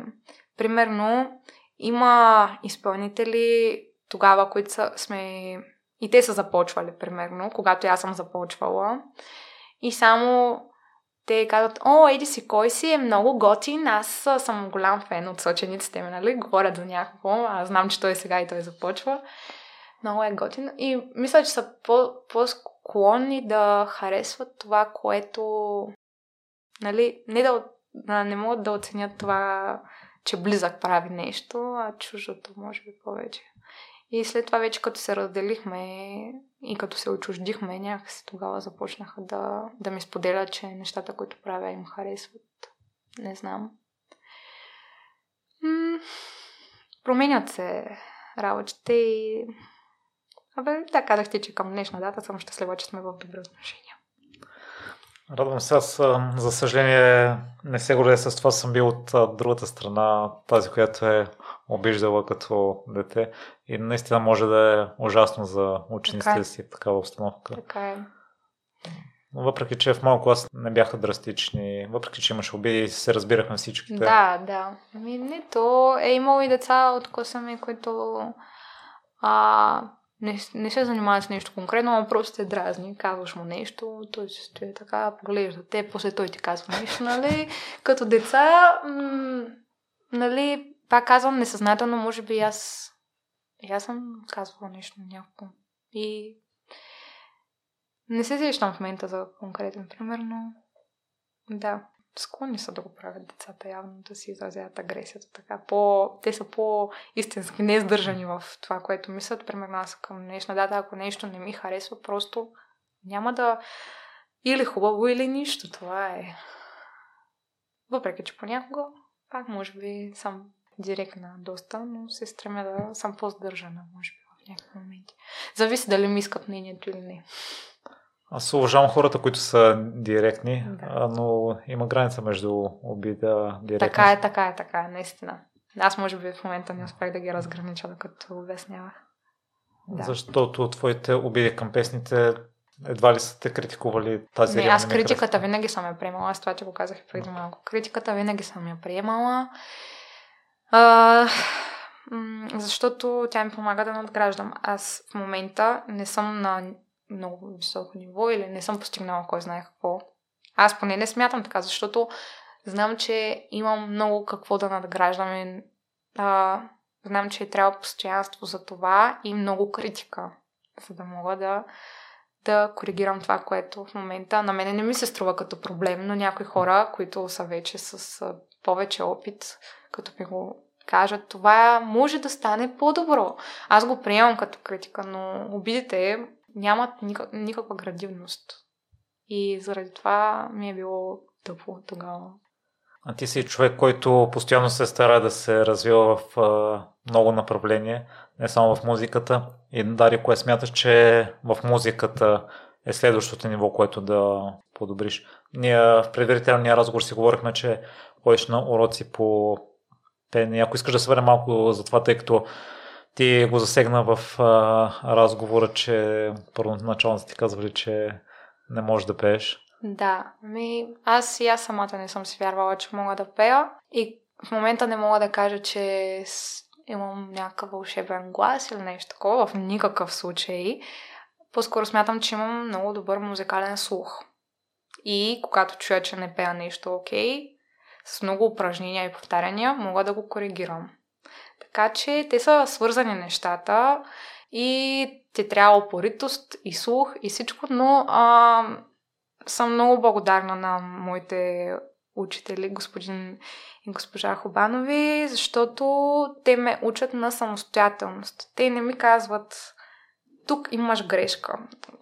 A: примерно има изпълнители тогава, които са, сме и те са започвали, примерно, когато аз съм започвала. И само те казват, о, еди си, кой си е много готин, аз съм голям фен от съучениците ми, нали? Говоря до някого, аз знам, че той сега и той започва. Много е готин. И мисля, че са по, по-склонни да харесват това, което... Нали, не да не могат да оценят това, че близък прави нещо, а чуждото може би повече. И след това вече като се разделихме и като се отчуждихме, някакси тогава започнаха да, да ми споделят, че нещата, които правя, им харесват. Не знам. М- променят се работите и... Абе, да, казахте, че към днешна дата съм щастлива, че сме в добри отношения.
B: Радвам се. Аз, за съжаление, не се горя с това. Съм бил от другата страна, тази, която е обиждала като дете. И наистина може да е ужасно за учениците така е. си такава обстановка.
A: Така е.
B: Въпреки, че в малко клас не бяха драстични, въпреки, че имаше обиди се разбирахме всичките.
A: Да, да. Ами не, то е имало и деца от класа ми, които а, не, не се занимава с нещо конкретно, а просто те дразни, казваш му нещо, той се стои така, поглежда те, после той ти казва нещо, нали? Като деца, м- нали, пак казвам несъзнателно, може би аз, и аз съм казвала нещо някого. И не се сещам в момента за конкретен пример, но да, склонни са да го правят децата явно, да си изразяват агресията така. По, те са по-истински неиздържани в това, което мислят. Примерно аз към днешна дата, ако нещо не ми харесва, просто няма да или хубаво, или нищо. Това е. Въпреки, че понякога пак може би съм директна доста, но се стремя да съм по-здържана, може би, в някакви моменти. Зависи дали ми искат мнението или не.
B: Аз уважавам хората, които са директни, да. но има граница между обида, директност.
A: Така е, така е, така е, наистина. Аз може би в момента не успях да ги разгранича, докато обяснявах.
B: Да. Защото твоите обиди към песните едва ли са те критикували тази
A: Не, аз критиката винаги съм я приемала. Аз това ти го казах и преди малко. Критиката винаги съм я приемала. А, защото тя ми помага да надграждам. Аз в момента не съм на много високо ниво или не съм постигнала кой знае какво. Аз поне не смятам така, защото знам, че имам много какво да надграждам и а, знам, че трябва постоянство за това и много критика, за да мога да, да коригирам това, което в момента на мене не ми се струва като проблем, но някои хора, които са вече с повече опит, като ми го кажат, това може да стане по-добро. Аз го приемам като критика, но обидите нямат никак, никаква градивност. И заради това ми е било тъпо тогава.
B: А ти си човек, който постоянно се стара да се развива в а, много направления, не само в музиката. И Дари, кое смяташ, че в музиката е следващото ниво, което да подобриш? Ние в предварителния разговор си говорихме, че ходиш на уроци по пеене. Ако искаш да се върнем малко за това, тъй като ти го засегна в а, разговора, че първоначално ти казвали, че не можеш да пееш.
A: Да, ми аз и аз самата не съм си вярвала, че мога да пея и в момента не мога да кажа, че имам някакъв вълшебен глас или нещо такова, в никакъв случай. По-скоро смятам, че имам много добър музикален слух. И когато чуя, че не пея нещо окей, с много упражнения и повтаряния, мога да го коригирам. Така че те са свързани нещата и те трябва опоритост и слух и всичко, но а, съм много благодарна на моите учители, господин и госпожа Хубанови, защото те ме учат на самостоятелност. Те не ми казват тук имаш грешка.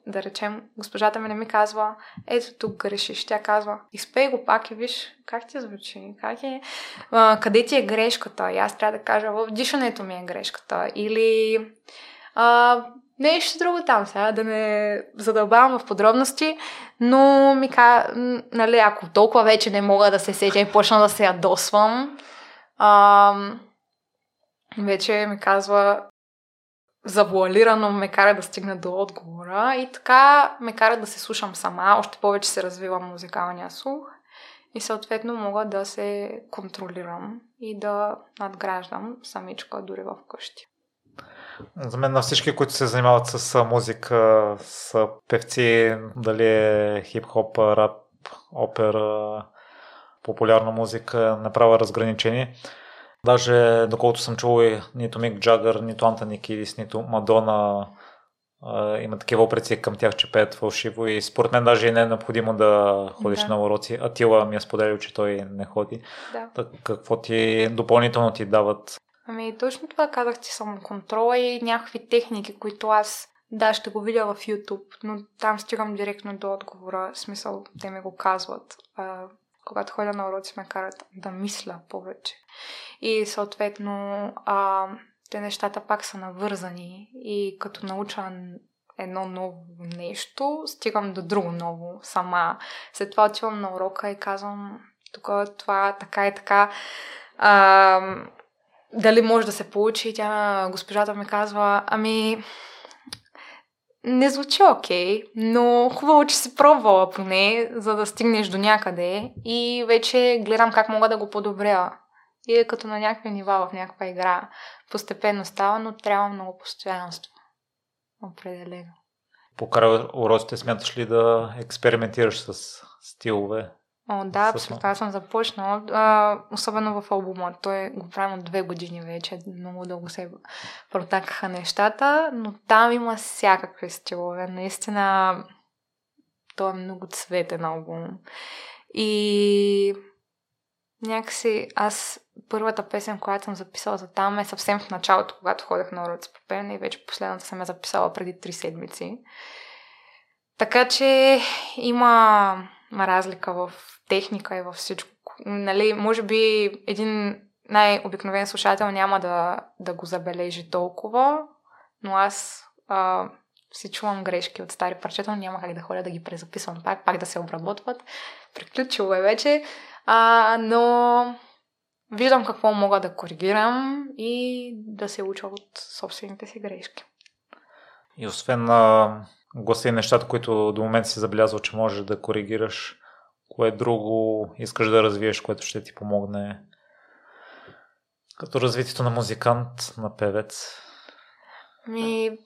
A: Да речем, госпожата ми не ми казва, ето тук грешиш. Тя казва, изпей го пак и виж как ти звучи, как е, а, къде ти е грешката. И аз трябва да кажа, в дишането ми е грешката. Или а, нещо друго там сега, да не задълбавам в подробности, но ми ка, нали, ако толкова вече не мога да се сетя и почна да се ядосвам, а, вече ми казва, завуалирано ме кара да стигна до отговора и така ме кара да се слушам сама, още повече се развивам музикалния слух и съответно мога да се контролирам и да надграждам самичка дори в къщи.
B: За мен на всички, които се занимават с музика, с певци, дали е хип-хоп, рап, опера, популярна музика, направя разграничение. Даже, доколкото съм чул, нито Мик Джагър, нито Антони Кидис, нито Мадона има такива опреци към тях, че пеят фалшиво и според мен даже и не е необходимо да ходиш да. на уроци. Атила ми е споделил, че той не ходи.
A: Да.
B: Так, какво ти допълнително ти дават?
A: Ами точно това казах, че съм контрола и някакви техники, които аз да, ще го видя в YouTube, но там стигам директно до отговора. В смисъл, те ми го казват. А, когато ходя на уроци, ме карат да мисля повече. И съответно, а, те нещата пак са навързани и като науча едно ново нещо, стигам до друго ново сама. След това отивам на урока и казвам, тук това така и така. А, дали може да се получи? Тя, госпожата ми казва, ами, не звучи окей, но хубаво, че си пробвала поне, за да стигнеш до някъде и вече гледам как мога да го подобря. И е като на някакви нива в някаква игра. Постепенно става, но трябва много постоянство. Определено.
B: По край уроците смяташ ли да експериментираш с стилове?
A: О, да, с... това съм започнала. А, особено в албума. Той го правим от две години вече. Много дълго се протакаха нещата, но там има всякакви стилове. Наистина, той е много цветен албум. И някакси аз първата песен, която съм записала за там е съвсем в началото, когато ходех на уроци по пеене и вече последната съм я записала преди три седмици. Така че има, разлика в техника и във всичко. Нали, може би един най-обикновен слушател няма да, да го забележи толкова, но аз а, си чувам грешки от стари парчета, но няма как да ходя да ги презаписвам пак, пак да се обработват. Приключило е вече. А, но виждам какво мога да коригирам и да се уча от собствените си грешки.
B: И освен на гласа и нещата, които до момента си забелязал, че можеш да коригираш, кое друго искаш да развиеш, което ще ти помогне като развитието на музикант, на певец?
A: Ми,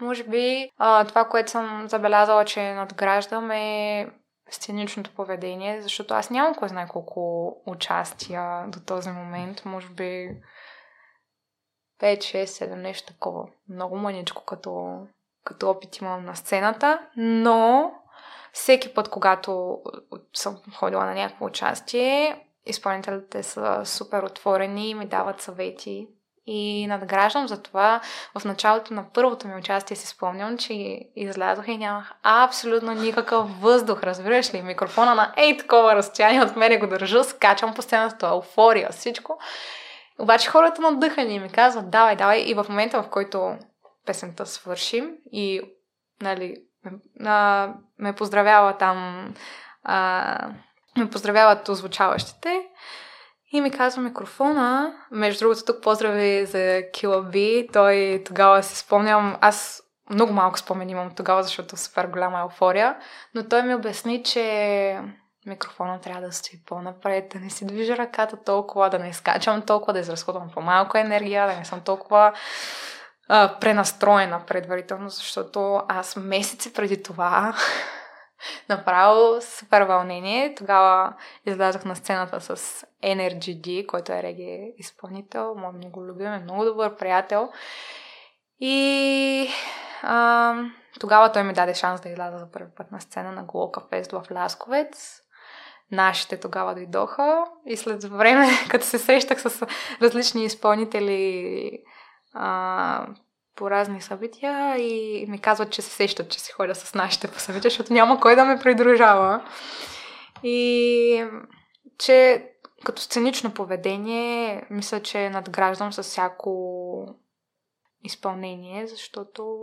A: може би а, това, което съм забелязала, че надграждам е сценичното поведение, защото аз нямам кой знае колко участия до този момент. Може би 5, 6, 7, нещо такова. Много мъничко като, като опит имам на сцената, но всеки път, когато съм ходила на някакво участие, изпълнителите са супер отворени и ми дават съвети и надграждам за това. В началото на първото ми участие си спомням, че излязох и нямах абсолютно никакъв въздух, разбираш ли? Микрофона на ей такова разстояние от мене го държа, скачам по сцената, еуфория, всичко. Обаче хората надъхани ми казват, давай, давай. И в момента, в който песента свършим и, нали, а, ме поздравява там, а, ме поздравяват озвучаващите, и ми казва микрофона. Между другото, тук поздрави за Кила Би. Той тогава си спомням, аз много малко спомени имам тогава, защото супер голяма еуфория, но той ми обясни, че микрофона трябва да стои по-напред, да не си движа ръката толкова, да не скачам толкова, да изразходвам по-малко енергия, да не съм толкова а, пренастроена предварително, защото аз месеци преди това Направо супер вълнение. Тогава излязох на сцената с Energy D, който е реги изпълнител. Мой много любим, е много добър приятел. И а, тогава той ми даде шанс да изляза за първи път на сцена на Глока Фест в Лясковец. Нашите тогава дойдоха и след време, като се срещах с различни изпълнители а, по разни събития и ми казват, че се сещат, че си ходя с нашите по събития, защото няма кой да ме придружава. И че като сценично поведение, мисля, че надграждам с всяко изпълнение, защото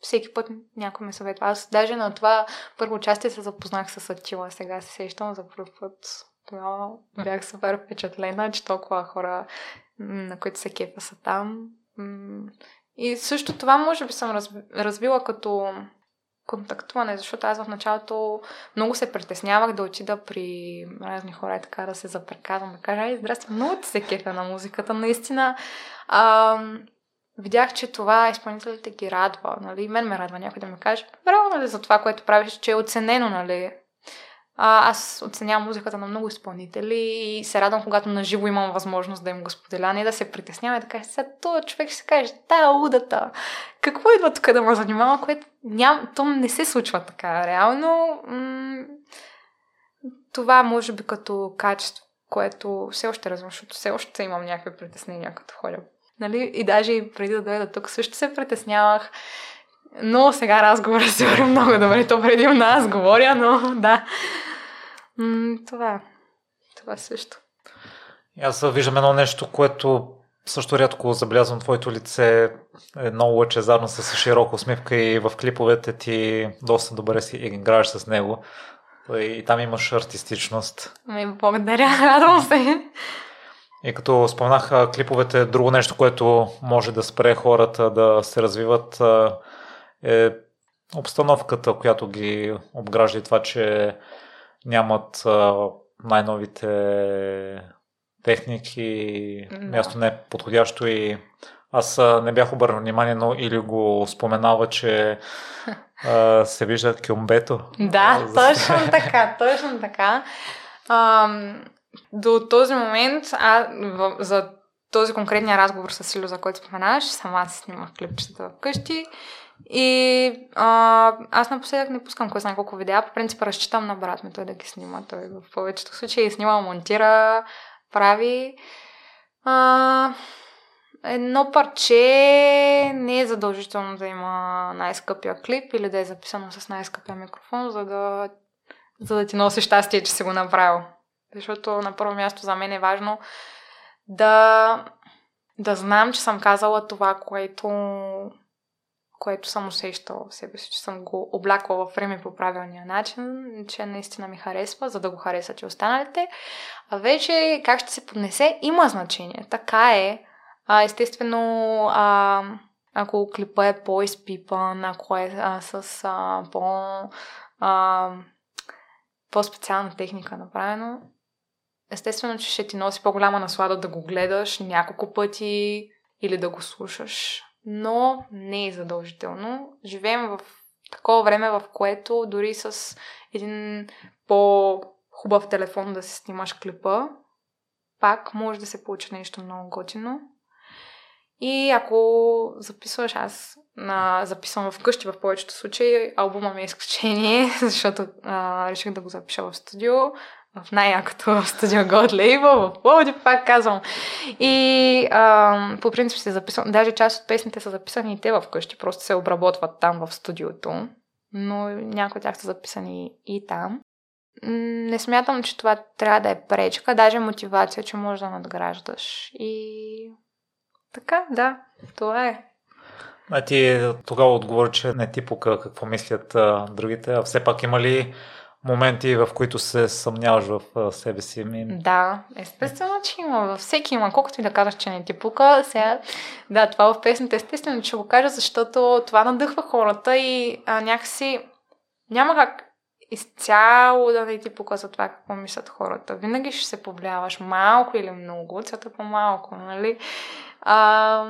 A: всеки път някой ме съветва. Аз даже на това първо участие се запознах с Атила. Сега се сещам за първ път. Тогава бях супер впечатлена, че толкова хора, на които се кефа са там. И също това може би съм развила като контактуване, защото аз в началото много се притеснявах да отида при разни хора и така да се запреказвам, да кажа, ай, здрасти, много ти се кефа на музиката. Наистина, а, видях, че това изпълнителите ги радва, нали, мен ме радва някой да ми каже, браво, нали, за това, което правиш, че е оценено, нали, а, аз оценявам музиката на много изпълнители и се радвам, когато наживо имам възможност да им го споделя, не да се притеснява и да кажа, сега този човек ще се каже, тая удата, какво идва тук да ме занимава, което ням, то не се случва така. Реално м- това може би като качество, което все още развивам, защото все още имам някакви притеснения, като ходя. Нали? И даже и преди да дойда тук също се притеснявах. Но сега разговорът се върви много добре. То преди нас говоря, но да. М- това. Това също.
B: Аз виждам едно нещо, което също рядко забелязвам твоето лице е много лъчезарно с широка усмивка и в клиповете ти доста добре си играеш с него. И там имаш артистичност.
A: Ми, благодаря, радвам се.
B: И като споменах клиповете, друго нещо, което може да спре хората да се развиват е обстановката, която ги обгражда и това, че нямат най-новите техники, да. място не е подходящо и аз не бях обърнал внимание, но или го споменава, че а, се вижда кюмбето.
A: Да, точно така, точно така. А, до този момент, а, в, за този конкретния разговор с Сило, за който споменаваш, сама си снимах клипчета вкъщи. И а, аз напоследък не пускам кой знае колко видеа. По принцип разчитам на брат ми той да ги снима. Той в повечето случаи снима, монтира, прави. А, едно парче не е задължително да има най-скъпия клип или да е записано с най-скъпия микрофон, за да, за да ти носи щастие, че си го направил. Защото на първо място за мен е важно да, да знам, че съм казала това, което, което съм усещала в себе си, че съм го облякла във време по правилния начин, че наистина ми харесва, за да го харесат и останалите. А вече как ще се поднесе, има значение. Така е. А, естествено, а, ако клипа е по-изпипан, ако е а, с а, по, а, по-специална техника направено, естествено, че ще ти носи по-голяма наслада да го гледаш няколко пъти или да го слушаш. Но не е задължително. Живеем в такова време, в което дори с един по-хубав телефон да си снимаш клипа, пак може да се получи нещо много готино. И ако записваш, аз на, записвам вкъщи в повечето случаи, албума ми е изключение, защото а, реших да го запиша в студио, в най-якото студио God Label, в Пловдив, пак казвам. И а, по принцип се записвам, даже част от песните са записани и те вкъщи, просто се обработват там в студиото, но някои от тях са записани и там. Не смятам, че това трябва да е пречка, даже мотивация, че можеш да надграждаш. И така, да, това е.
B: А ти тогава отговори, че не ти пука какво мислят а, другите, а все пак има ли моменти, в които се съмняваш в себе си? Ми...
A: Да, естествено, че има. Във всеки има. Колкото и да казваш, че не ти пука, сега, да, това в песните естествено, че го кажа, защото това надъхва хората и а, някакси няма как изцяло да не ти пука за това какво мислят хората. Винаги ще се повлияваш малко или много, цята по-малко, нали? А,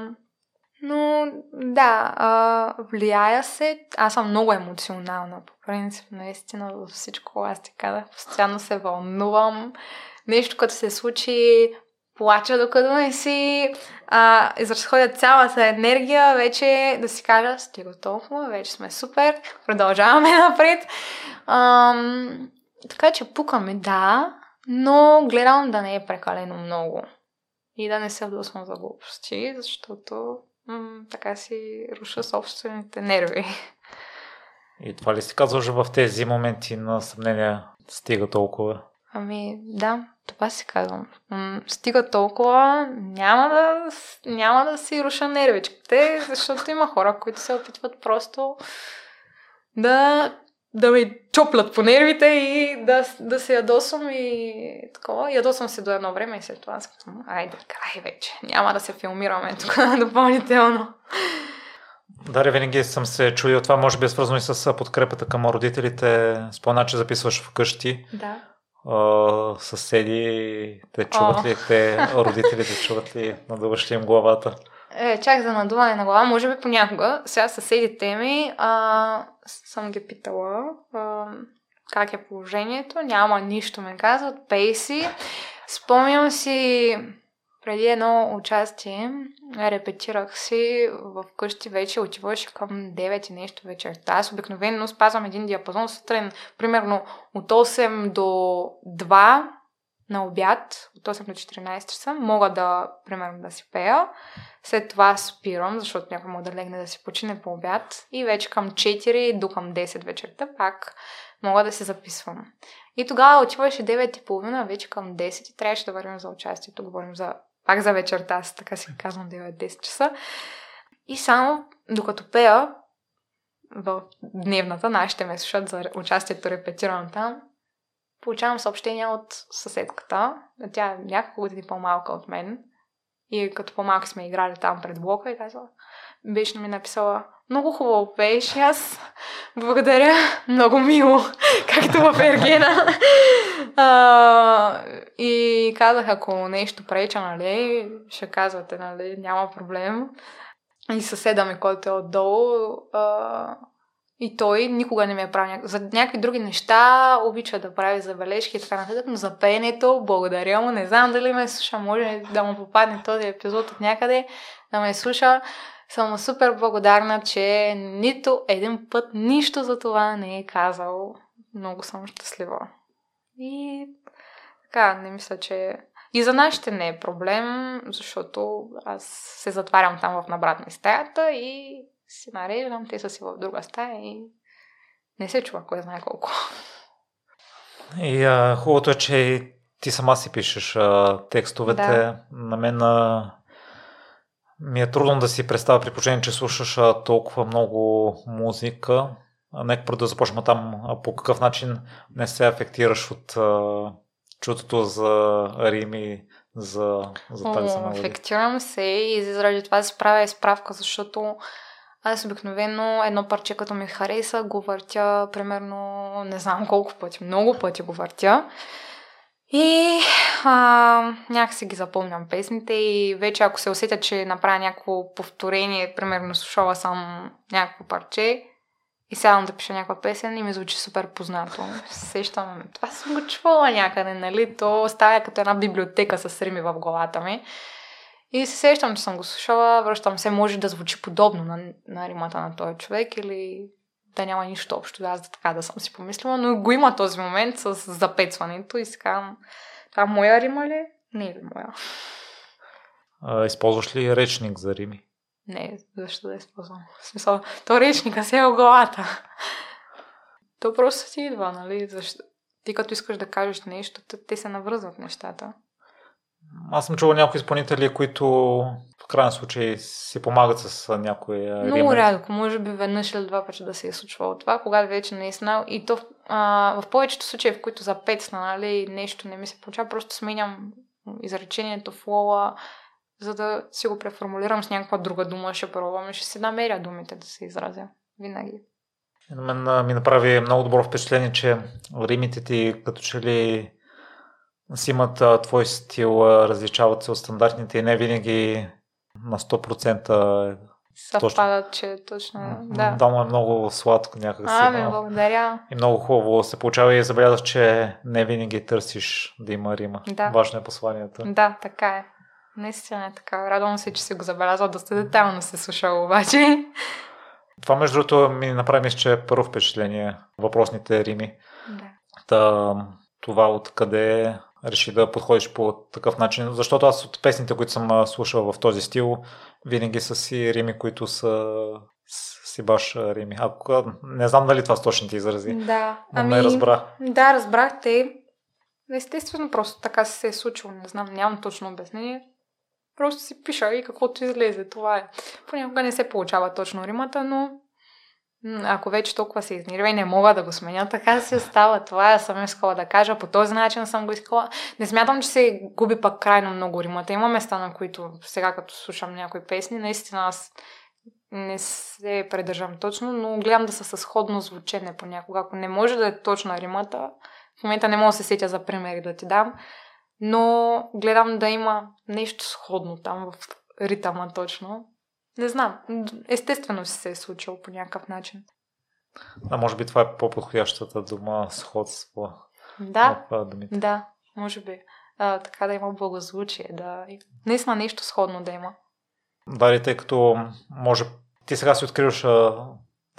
A: но да, а, влияя се. Аз съм много емоционална, по принцип, наистина, за всичко. Аз ти казах, постоянно се вълнувам. Нещо, като се случи плача, докато не си а, изразходя цялата енергия, вече да си кажа, стига толкова, вече сме супер, продължаваме напред. Ам, така че пукаме, да, но гледам да не е прекалено много. И да не се вдосвам за глупости, защото м- така си руша собствените нерви.
B: И това ли си казваш в тези моменти на съмнение стига толкова?
A: Ами да, това си казвам. М- стига толкова, няма да, няма да си руша нервичките, защото има хора, които се опитват просто да да ме чоплят по нервите и да, да се ядосвам и такова. Ядосвам се до едно време и след това аз казвам, айде, край вече. Няма да се филмираме тук допълнително.
B: Даре, винаги съм се чудил това, може би е свързано и с подкрепата към родителите. Спомена, че записваш вкъщи.
A: Да.
B: Uh, съседи, те чуват О. ли, те родителите чуват ли, надуваш ли им главата?
A: Е, чак за надуване на глава, може би понякога. Сега съседите ми а, съм ги питала а, как е положението. Няма нищо, ме казват. Пей си. Спомням си преди едно участие, репетирах си в къщи вече, отиваше към 9 и нещо вечерта. Аз обикновено спазвам един диапазон сутрин, примерно от 8 до 2 на обяд, от 8 до 14 часа, мога да, примерно, да си пея. След това спирам, защото някой може да легне да си почине по обяд. И вече към 4 до към 10 вечерта пак мога да се записвам. И тогава отиваше 9.30, вече към 10 и трябваше да вървим за участието. Говорим за, пак за вечерта, аз така си казвам 9-10 часа. И само докато пея в дневната, нашите ме слушат за участието репетирано там, получавам съобщения от съседката. Тя е няколко години по-малка от мен. И като по-малки сме играли там пред блока и казва, беше ми написала, много хубаво пееш, аз благодаря, много мило, както в Ергена. а, и казах, ако нещо преча, нали, ще казвате, нали, няма проблем. И съседа ми, който е отдолу, а, и той никога не ме е правил. За някакви други неща обича да прави забележки и така нататък, но за пеенето, благодаря му. Не знам дали ме слуша, може да му попадне този епизод от някъде, да ме слуша. Съм супер благодарна, че нито един път нищо за това не е казал. Много съм щастлива. И така, не мисля, че... И за нашите не е проблем, защото аз се затварям там в набратна стаята и си нареждам, те са си в друга стая и не се чува кой знае колко.
B: И а, хубавото е, че ти сама си пишеш а, текстовете. Да. На мен а, ми е трудно да си представя при положение, че слушаш а, толкова много музика. А, нека да започнем там. А по какъв начин не се афектираш от а, чутото за Рими, за, за тази
A: самолет? Афектирам се и заради това се правя справка, защото аз обикновено едно парче, като ми хареса, го въртя примерно не знам колко пъти, много пъти го въртя. И а, някакси ги запомням песните и вече ако се усетя, че направя някакво повторение, примерно слушала съм някакво парче и сядам да пиша някаква песен и ми звучи супер познато. Сещам, това съм го чувала някъде, нали? То става като една библиотека с рими в главата ми. И се сещам, че съм го слушала, връщам се, може да звучи подобно на, на римата на този човек или да няма нищо общо, аз да така да съм си помислила, но го има този момент с запецването и си казвам, това моя рима ли? Не е ли моя?
B: А, използваш ли речник за рими?
A: Не, защо да използвам? В смисъл, то речника се е в главата. То просто си идва, нали? Защо? Ти като искаш да кажеш нещо, те се навръзват нещата.
B: Аз съм чувал някои изпълнители, които в крайна случай си помагат с някои
A: Много рядко, може би веднъж или два пъти да се е случвало това, когато вече не е знал. И то а, в повечето случаи, в които за петсна, нали, нещо не ми се получава, просто сменям изречението, флоа, за да си го преформулирам с някаква друга дума, ще пробвам и ще си намеря думите да се изразя. Винаги.
B: На мен ми направи много добро впечатление, че римите ти като че ли си имат а, твой стил, а, различават се от стандартните и не винаги на 100%
A: съвпадат, че точно, да.
B: Да, му е много сладко някакси.
A: Ами,
B: но-
A: благодаря.
B: И много хубаво се получава и забелязваш, че не винаги търсиш да има рима.
A: Да.
B: Важно е посланието.
A: Да, така е. Наистина е така. Радвам се, че си го забелязал доста детайлно се слушал обаче.
B: Това, между другото, ми направи че е първо впечатление. Въпросните рими.
A: Да.
B: Та, това откъде реши да подходиш по такъв начин? Защото аз от песните, които съм слушал в този стил, винаги са си рими, които са си баш рими. Ако, не знам дали това с точните изрази,
A: Да.
B: но не разбра.
A: Да, разбрахте. Естествено, просто така се е случило. Не знам, нямам точно обяснение. Просто си пиша и каквото излезе. Това е. Понякога не се получава точно римата, но ако вече толкова се изнервя и не мога да го сменя, така си остава. Това съм искала да кажа. По този начин съм го искала. Не смятам, че се губи пък крайно много римата. Има места, на които сега като слушам някои песни, наистина аз не се придържам точно, но гледам да са със сходно звучене понякога. Ако не може да е точна римата, в момента не мога да се сетя за примери да ти дам, но гледам да има нещо сходно там в ритъма точно. Не знам. Естествено си се е случило по някакъв начин.
B: А може би това е по-подходящата дума сходство
A: Да, да, може би. А, така да има благозвучие, да. Наистина нещо сходно да има.
B: Дали, тъй като може ти сега си откриваш а,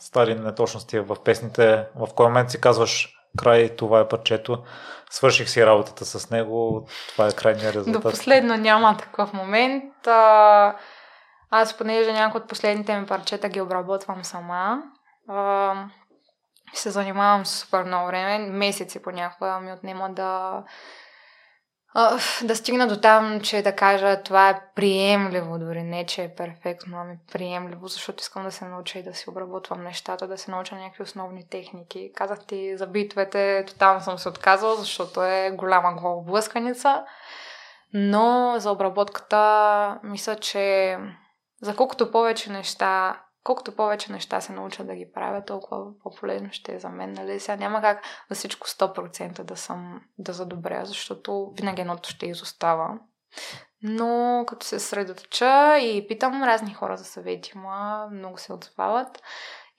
B: стари неточности в песните, в кой момент си казваш край, това е парчето, свърших си работата с него, това е крайният
A: До
B: резултат.
A: последно няма такъв момент. А, аз, понеже някои от последните ми парчета ги обработвам сама, а, се занимавам с супер много време, месеци понякога ми отнема да а, да стигна до там, че да кажа това е приемливо, дори не, че е перфектно, ами приемливо, защото искам да се науча и да си обработвам нещата, да се науча някакви основни техники. Казах ти за битовете, тотално съм се отказала, защото е голяма главоблъсканица, но за обработката мисля, че за колкото повече неща колкото повече неща се науча да ги правя, толкова по-полезно ще е за мен. Нали? Сега няма как за всичко 100% да съм да задобря, защото винаги едното ще изостава. Но като се средоточа и питам разни хора за съвети, ма много се отзовават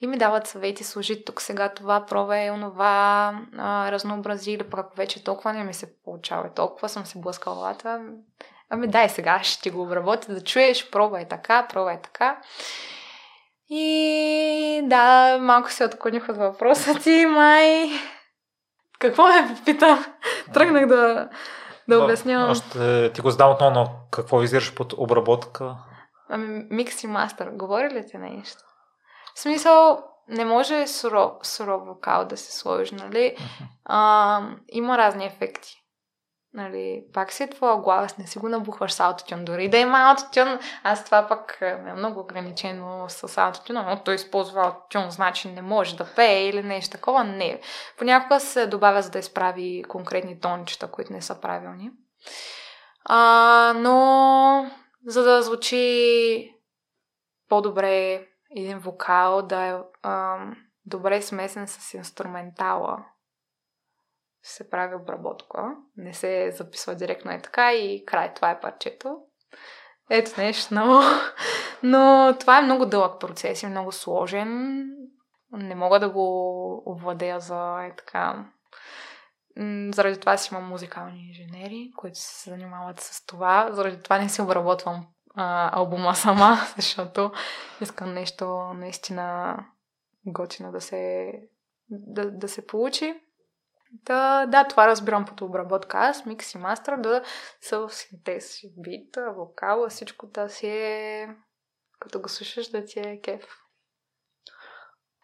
A: и ми дават съвети, служи тук сега това, пробвай онова, а, разнообрази или пък ако вече толкова не ми се получава толкова съм се блъскала главата, ами дай сега ще го обработя, да чуеш, пробвай така, пробвай така. И да, малко се отклоних от въпроса ти, май. Какво ме попита? Тръгнах да, да обяснявам.
B: Още ти го задам отново, но какво визираш под обработка?
A: Ами, микс и мастър. Говори ли ти нещо? В смисъл, не може суров, суров вокал да се сложи, нали? А, има разни ефекти. Нали, пак си е твоя глас, не си го набухваш с аутотюн. Дори да има аутотюн, аз това пък е много ограничено с аутотюна, но той използва аутотюн, значи не може да пее или нещо такова. Не. Понякога се добавя, за да изправи конкретни тончета, които не са правилни. А, но за да звучи по-добре един вокал, да е ам, добре смесен с инструментала, се прави обработка. Не се записва директно е така и край, това е парчето. Ето нещо много. Но това е много дълъг процес и много сложен. Не мога да го овладея за е така. Заради това си имам музикални инженери, които се занимават с това. Заради това не си обработвам а, албума сама, защото искам нещо наистина готино да се, да, да се получи. Да, да, това разбирам под обработка. Аз, микс и мастер, да са в синтез, бита, вокала, всичко да си е... Като го слушаш, да ти е кеф.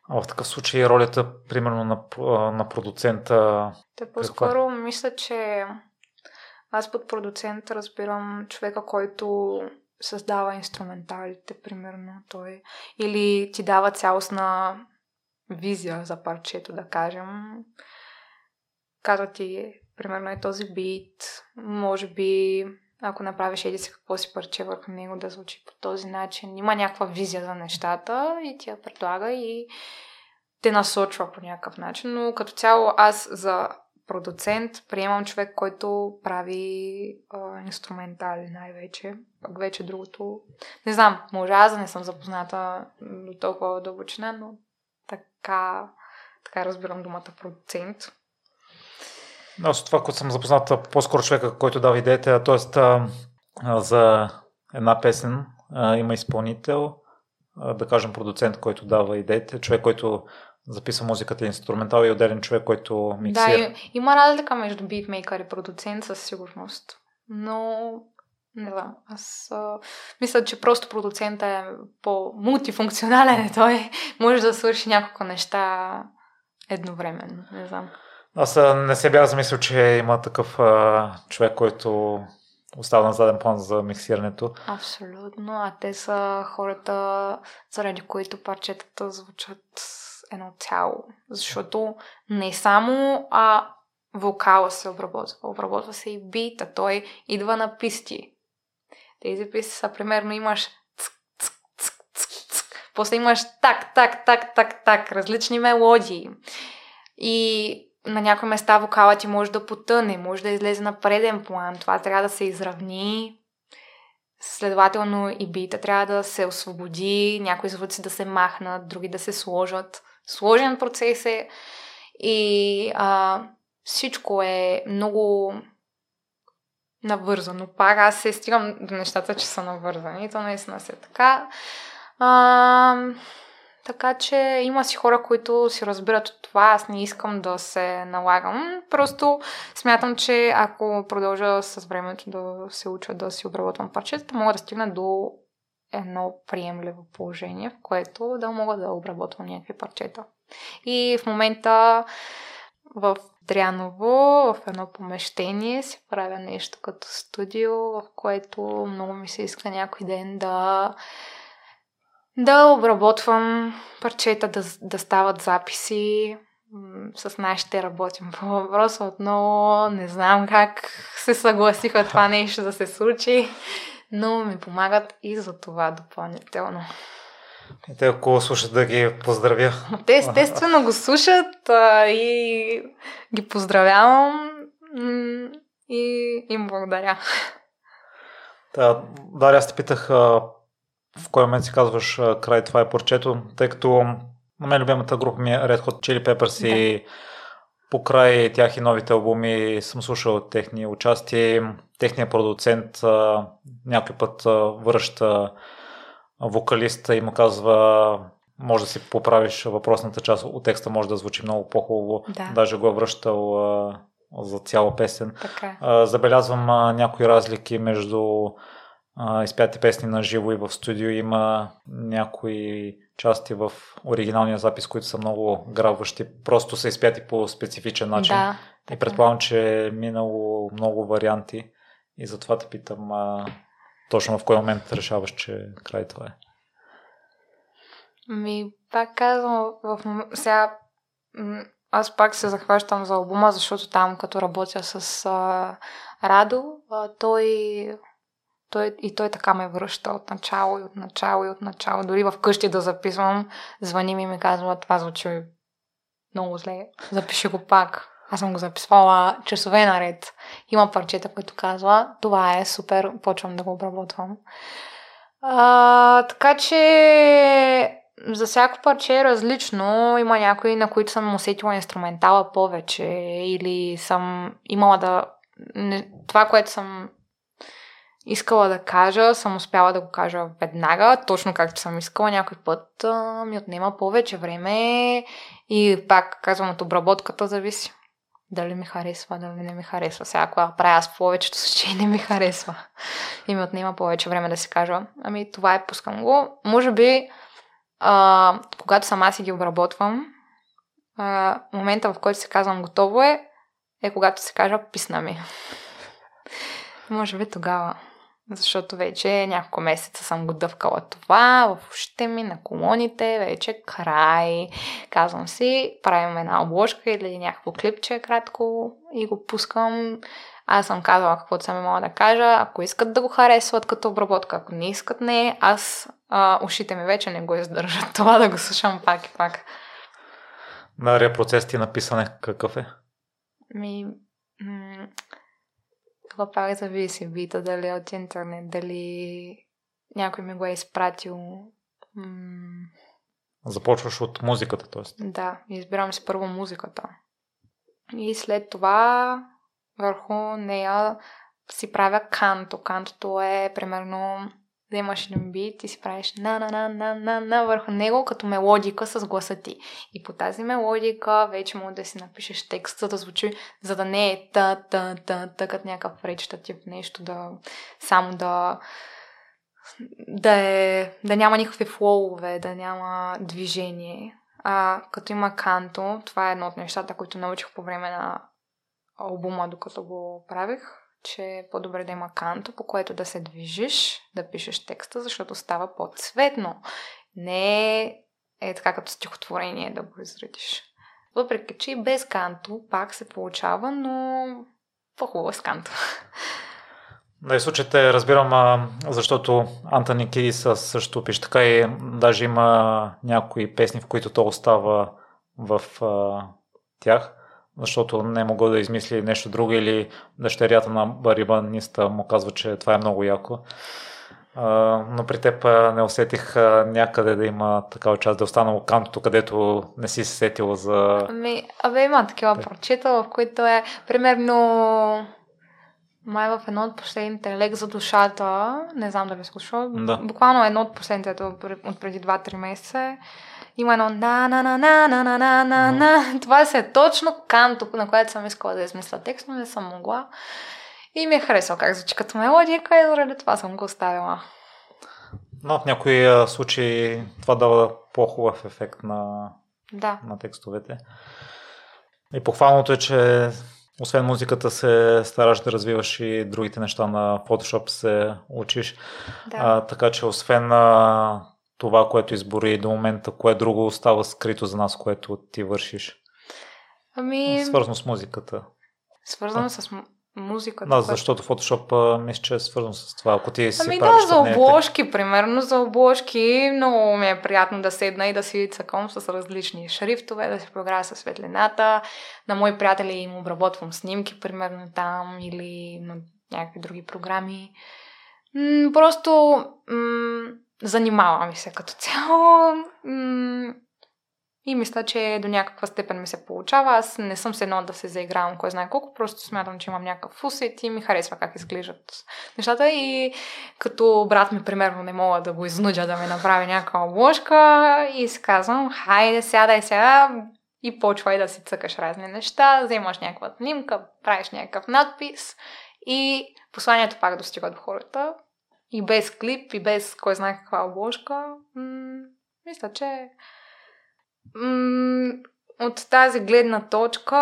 B: А в такъв случай ролята, примерно, на, на продуцента
A: Те по-скоро мисля, че аз под продуцент разбирам човека, който създава инструменталите, примерно той. Или ти дава цялостна визия за парчето, да кажем. Казва ти, примерно е този бит, може би ако направиш еди си какво си парче върху него да звучи по този начин. Има някаква визия за нещата и ти я предлага и те насочва по някакъв начин, но като цяло аз за продуцент, приемам човек, който прави а, инструментали най-вече. Пък вече другото... Не знам, може аз да не съм запозната до толкова дълбочина, но така, така разбирам думата продуцент.
B: Аз това, което съм запозната, по-скоро човека, който дава идеята, т.е. за една песен има изпълнител, да кажем продуцент, който дава идеите, човек, който записва музиката и инструментал и отделен човек, който миксира.
A: Да, има разлика между битмейкър и продуцент със сигурност. Но не знам, аз а, мисля, че просто продуцента е по-мултифункционален. Той може да свърши няколко неща едновременно. Не знам.
B: Аз не се бях замислил, че има такъв а, човек, който остава на заден план за миксирането.
A: Абсолютно, а те са хората, заради които парчетата звучат едно цяло. Защото не само а, вокала се обработва, обработва се и бита, той идва на писти. Тези писти са, примерно, имаш после имаш так, так, так, так, так, различни мелодии. И на някои места вокала ти може да потъне, може да излезе на преден план. Това трябва да се изравни. Следователно и бита трябва да се освободи, някои звуци да се махнат, други да се сложат. Сложен процес е и а, всичко е много навързано. Пак аз се стигам до нещата, че са навързани. То наистина се е така. А, така че има си хора, които си разбират от това. Аз не искам да се налагам. Просто смятам, че ако продължа с времето да се уча да си обработвам парчета, мога да стигна до едно приемливо положение, в което да мога да обработвам някакви парчета. И в момента в Дряново, в едно помещение, си правя нещо като студио, в което много ми се иска някой ден да да обработвам парчета, да, да стават записи. С нас ще работим по въпроса отново. Не знам как се съгласиха това нещо да се случи, но ми помагат и за това допълнително.
B: И те, ако слушат, да ги поздравя.
A: Те естествено го слушат а, и ги поздравявам и им благодаря.
B: Да, Даря, аз те питах а, в кой момент си казваш край това е порчето, тъй като на мен любимата група ми е Red Hot Chili Peppers да. и по край тях и новите албуми съм слушал техни участия. Техният продуцент някой път връща вокалиста и му казва може да си поправиш въпросната част от текста, може да звучи много по-хубаво. Да. Даже го е връщал за цяла песен.
A: Така.
B: А, забелязвам някои разлики между изпяти песни на живо и в студио. Има някои части в оригиналния запис, които са много грабващи. Просто са изпяти по специфичен начин.
A: Да,
B: и предполагам, че е минало много варианти. И затова те питам а, точно в кой момент решаваш, че край това е.
A: Ми, пак казвам, в сега аз пак се захващам за албума, защото там, като работя с а, Радо, а, той той, и той така ме връща от начало и от начало и от начало. Дори в къщи да записвам, звъни ми и ми казва, това звучи много зле. Запиши го пак. Аз съм го записвала часове наред. Има парчета, които казва, това е супер, почвам да го обработвам. А, така че за всяко парче е различно. Има някои, на които съм усетила инструментала повече или съм имала да... Не, това, което съм искала да кажа, съм успяла да го кажа веднага, точно както съм искала. Някой път а, ми отнема повече време и пак казвам от обработката зависи. Дали ми харесва, дали не ми харесва. Сега, ако правя с повечето случаи, не ми харесва. И ми отнема повече време да си кажа, ами това е, пускам го. Може би, а, когато сама си ги обработвам, а, момента в който се казвам готово е, е когато се кажа писна ми. Може би тогава. Защото вече няколко месеца съм го дъвкала това в ушите ми, на колоните, вече край. Казвам си, правим една обложка или някакво клипче кратко и го пускам. Аз съм казала каквото съм имала да кажа. Ако искат да го харесват като обработка, ако не искат не, аз а, ушите ми вече не го издържат това да го слушам пак и пак.
B: Мария, процес ти на писане какъв е?
A: Ми, м- това пак зависи бита, дали е от интернет, дали някой ми го е изпратил. М-
B: Започваш от музиката, т.е.
A: да, избирам си първо музиката. И след това върху нея си правя канто. Кантото е примерно да имаш един бит и си правиш на на на на на на върху него като мелодика с гласа ти. И по тази мелодика вече може да си напишеш текст, за да звучи, за да не е та та та та като някакъв речитатив нещо, да само да да, е, да няма никакви флоуве, да няма движение. А като има канто, това е едно от нещата, които научих по време на албума, докато го правих, че е по-добре да има канто, по което да се движиш, да пишеш текста, защото става по-цветно. Не е, е така като стихотворение да го изредиш. Въпреки, че и без канто пак се получава, но по-хубаво е с канто.
B: Да, и случаите разбирам, защото Антони Кидис също пише така и даже има някои песни, в които то остава в а, тях, защото не е могло да измисли нещо друго или дъщерята на барибаниста му казва, че това е много яко. Но при теб не усетих някъде да има такава част, да е останало кантото, където не си се сетила за...
A: Ами, абе има такива прочета, в които е примерно май в едно от последните лек за душата, не знам дали слушал,
B: Да.
A: буквално едно от последните от преди 2-3 месеца, има едно на на на на на на на на на Това се е точно канто, на което съм искала да измисля текст, но не съм могла. И ми е харесало как звучи като мелодика и заради това съм го оставила.
B: Но в някои случаи това дава по-хубав ефект на,
A: Да.
B: на текстовете. И похвалното е, че освен музиката се стараш да развиваш и другите неща на Photoshop се учиш.
A: Да.
B: А, така че освен а, това, което избори до момента, кое друго остава скрито за нас, което ти вършиш?
A: Ами,
B: Свързано с музиката.
A: свързано с музиката.
B: Да,
A: което-
B: защото Photoshop а, мисля, че е свързано с това. Ако ти си
A: Ами да, за обложки, примерно, за обложки много ми е приятно да седна и да си цъкам с различни шрифтове, да си програя със светлината. На мои приятели им обработвам снимки, примерно там, или на някакви други програми. М, просто м- занимава ми се като цяло. И мисля, че до някаква степен ми се получава. Аз не съм се едно да се заигравам кой знае колко, просто смятам, че имам някакъв усет и ми харесва как изглеждат нещата. И като брат ми, примерно, не мога да го изнудя да ми направи някаква обложка и си казвам, хайде, сядай сега и почвай да си цъкаш разни неща, вземаш някаква снимка, правиш някакъв надпис и посланието пак достига до хората. И без клип, и без кой знае каква обложка. М- мисля, че м- от тази гледна точка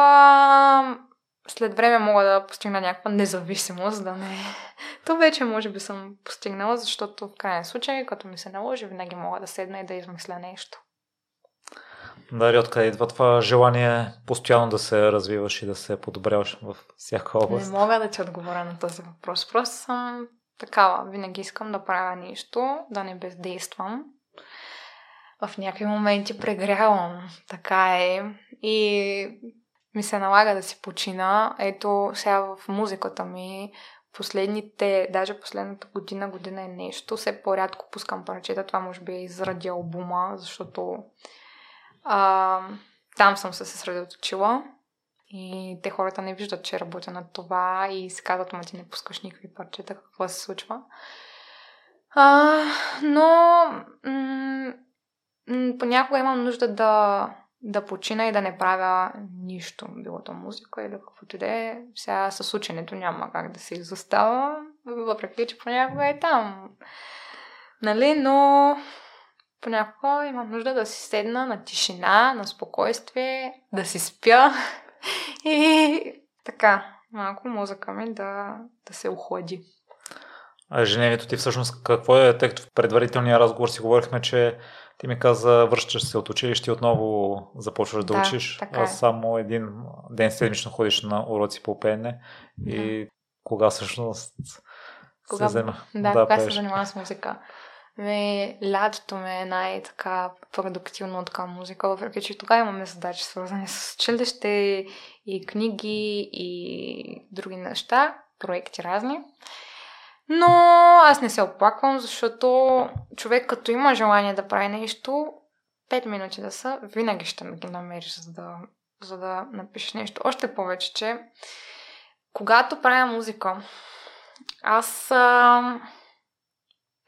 A: след време мога да постигна някаква независимост, да не... То вече може би съм постигнала, защото в крайен случай, като ми се наложи, винаги мога да седна и да измисля нещо.
B: Дали откъде идва това желание постоянно да се развиваш и да се подобряваш в всяка област?
A: Не мога да ти отговоря на този въпрос. Просто съм такава. Винаги искам да правя нещо, да не бездействам. В някакви моменти прегрявам. Така е. И ми се налага да си почина. Ето сега в музиката ми последните, даже последната година, година е нещо, все по-рядко пускам парчета. Това може би е изради албума, защото а, там съм се съсредоточила. И те хората не виждат, че работя над това и си казват, ма ти не пускаш никакви парчета, какво се случва. А, но м- м- понякога имам нужда да, да почина и да не правя нищо, било то музика или каквото и да е. Сега с ученето няма как да се изостава, въпреки че понякога е там. Нали, но понякога имам нужда да си седна на тишина, на спокойствие, да си спя и така, малко мозъка ми да, да се охлади.
B: А женението ти всъщност какво е, тъй като в предварителния разговор си говорихме, че ти ми каза, връщаш се от училище и отново започваш да,
A: Да,
B: учиш.
A: така е.
B: а само един ден седмично ходиш на уроци по пеене. И кога всъщност
A: Кога-
B: се взема
A: Да, да кога се
B: пееш?
A: занимавам с музика. Ме, лятото ми е най-така продуктивно от към музика, въпреки че тогава имаме задачи свързани с училище и книги и други неща, проекти разни. Но аз не се оплаквам, защото човек като има желание да прави нещо, 5 минути да са, винаги ще ги намериш, за да, за да напишеш нещо. Още повече, че когато правя музика, аз а,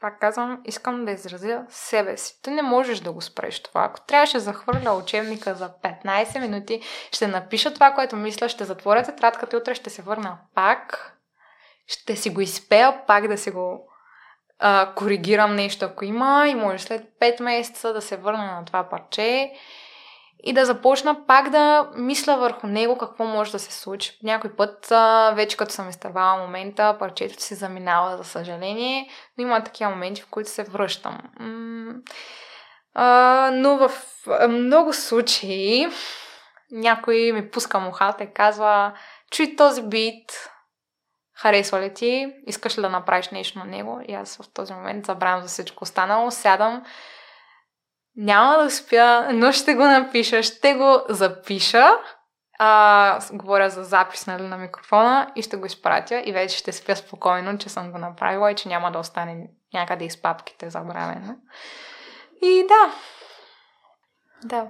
A: пак казвам, искам да изразя себе си. Ти не можеш да го спреш това. Ако трябваше да захвърля учебника за 15 минути, ще напиша това, което мисля, ще затворя тетрадката и утре ще се върна пак, ще си го изпея пак да си го а, коригирам нещо, ако има и може след 5 месеца да се върна на това парче и да започна пак да мисля върху него какво може да се случи. Някой път, вече като съм изтървала момента, парчето си заминава, за съжаление, но има такива моменти, в които се връщам. Но в много случаи някой ми пуска мухата и казва, чуй този бит, харесва ли ти, искаш ли да направиш нещо на него. И аз в този момент забравям за всичко останало, сядам, няма да спя, но ще го напиша, ще го запиша. А, говоря за запис нали, на микрофона и ще го изпратя и вече ще спя спокойно, че съм го направила и че няма да остане някъде из папките забравено. И да. Да.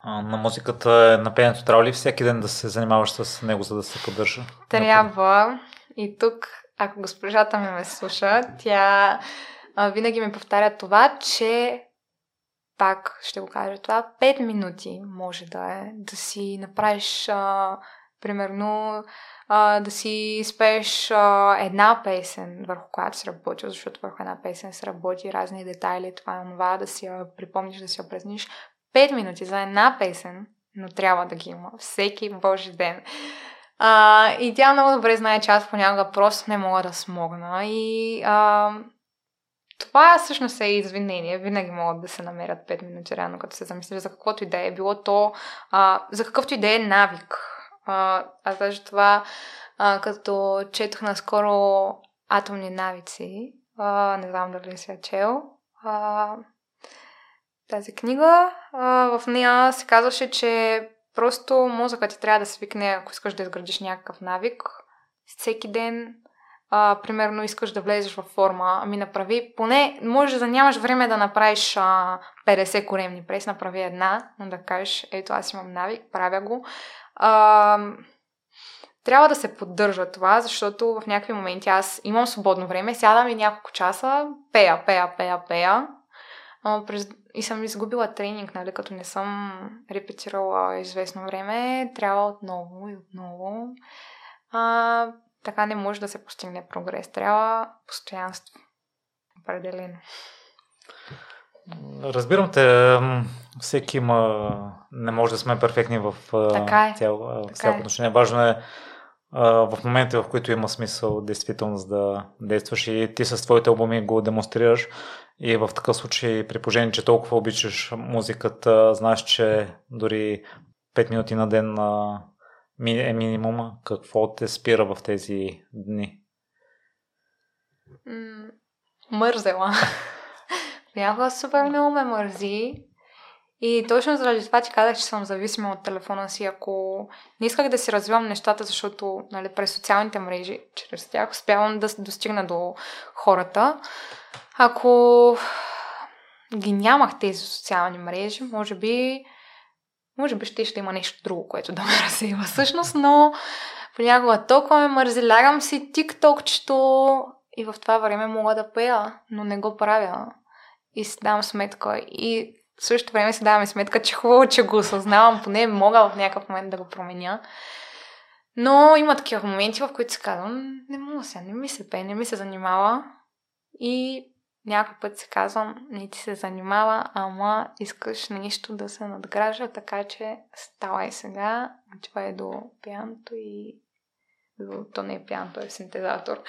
B: А, на музиката, на пеенето трябва ли всеки ден да се занимаваш с него, за да се поддържа?
A: Трябва. И тук, ако госпожата ми ме слуша, тя а, винаги ми повтаря това, че пак ще го кажа това, 5 минути може да е, да си направиш а, примерно а, да си спееш една песен, върху която си работил, защото върху една песен се работи разни детайли, това и това, да си я припомниш, да си я празниш. 5 минути за една песен, но трябва да ги има всеки божи ден. А, и тя много добре знае, че аз понякога просто не мога да смогна. И а, това всъщност е извинение. Винаги могат да се намерят 5 минути, реално, като се замислиш за каквото и да е. Било то, а, за какъвто и да е навик. А, аз даже това, а, като четох наскоро атомни навици, а, не знам дали си я чел, а, тази книга, а, в нея се казваше, че Просто мозъкът ти трябва да свикне, ако искаш да изградиш някакъв навик, всеки ден, а, примерно искаш да влезеш във форма, ами направи, поне, може да нямаш време да направиш а, 50 коремни прес, направи една, но да кажеш, ето аз имам навик, правя го. А, трябва да се поддържа това, защото в някакви моменти аз имам свободно време, сядам и няколко часа, пея, пея, пея, пея. А, през и съм изгубила тренинг, нали, като не съм репетирала известно време, трябва отново и отново. А, така не може да се постигне прогрес. Трябва постоянство. Определено.
B: Разбирам те, всеки има, не може да сме перфектни в
A: така е.
B: цяло, всяко е. отношение. Важно е в момента, в които има смисъл действително да действаш и ти с твоите албуми го демонстрираш, и в такъв случай, при положение, че толкова обичаш музиката, знаеш, че дори 5 минути на ден е минимума. Какво те спира в тези дни?
A: Мързела. Бяха супер много ме мързи. И точно заради това ти казах, че съм зависима от телефона си. Ако не исках да си развивам нещата, защото нали, през социалните мрежи, чрез тях успявам да достигна до хората, ако ги нямах тези социални мрежи, може би, може би ще, ще има нещо друго, което да ме разсейва всъщност, но понякога толкова ме мързи, лягам си тиктокчето и в това време мога да пея, но не го правя. И си давам сметка. И в същото време си давам сметка, че хубаво, че го осъзнавам, поне мога в някакъв момент да го променя. Но има такива моменти, в които си казвам, не мога сега, не ми се пее, не ми се занимава. И някой път си казвам, не ти се занимава, ама искаш нещо да се надгражда, така че ставай сега, отивай до пианото и то не е пианото, е синтезатор.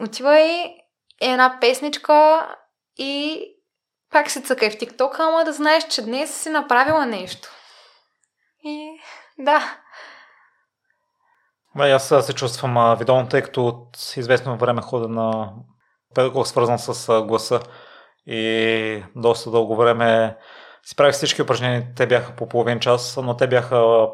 A: Отивай една песничка и пак се цъкай в TikTok, ама да знаеш, че днес си направила нещо. И да.
B: Бе, аз се чувствам видовно, тъй като от известно време хода на педагог свързан с гласа. И доста дълго време си правих всички упражнения. Те бяха по половин час, но те бяха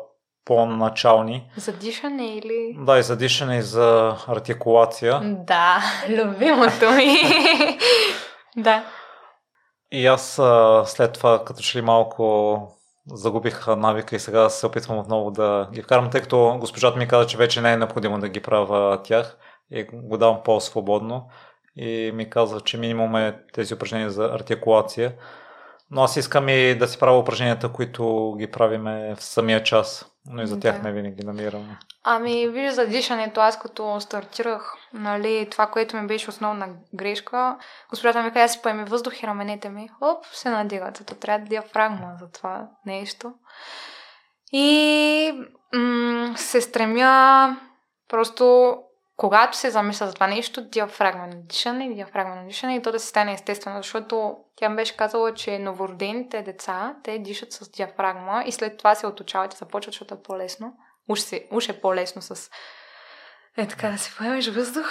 B: по-начални.
A: За дишане или?
B: Да, и за дишане, и за артикулация.
A: Да, любимото ми. да.
B: И аз след това, като че ли малко загубих навика и сега се опитвам отново да ги вкарам, тъй като госпожата ми каза, че вече не е необходимо да ги правя тях и го давам по-свободно и ми каза, че минимум е тези упражнения за артикулация. Но аз искам и да си правя упражненията, които ги правиме в самия час. Но и за тях да. не винаги намирам.
A: Ами, виж за дишането, аз като стартирах, нали, това, което ми беше основна грешка, госпожата ми каза, си поеми въздух и раменете ми, оп, се надигат. Ето трябва да диафрагма за това нещо. И м- се стремя просто когато се замисля за това нещо, диафрагма на дишане, диафрагма на дишане и то да се стане естествено, защото тя ми беше казала, че новородените деца, те дишат с диафрагма и след това се отучават и започват, защото е по-лесно. Уж, се, уж е по-лесно с е така да си поемеш въздух.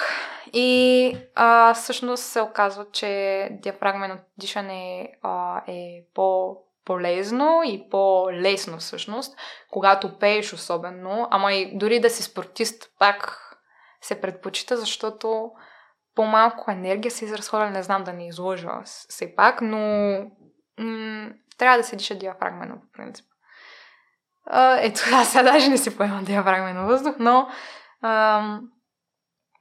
A: И а, всъщност се оказва, че диафрагмено дишане а, е по полезно и по-лесно всъщност, когато пееш особено, ама и дори да си спортист, пак се предпочита, защото по-малко енергия се изразходва, не знам да не изложа все пак, но м- трябва да се диша диафрагмено, по принцип. А, ето, аз сега даже не си поемам диафрагмено въздух, но ам,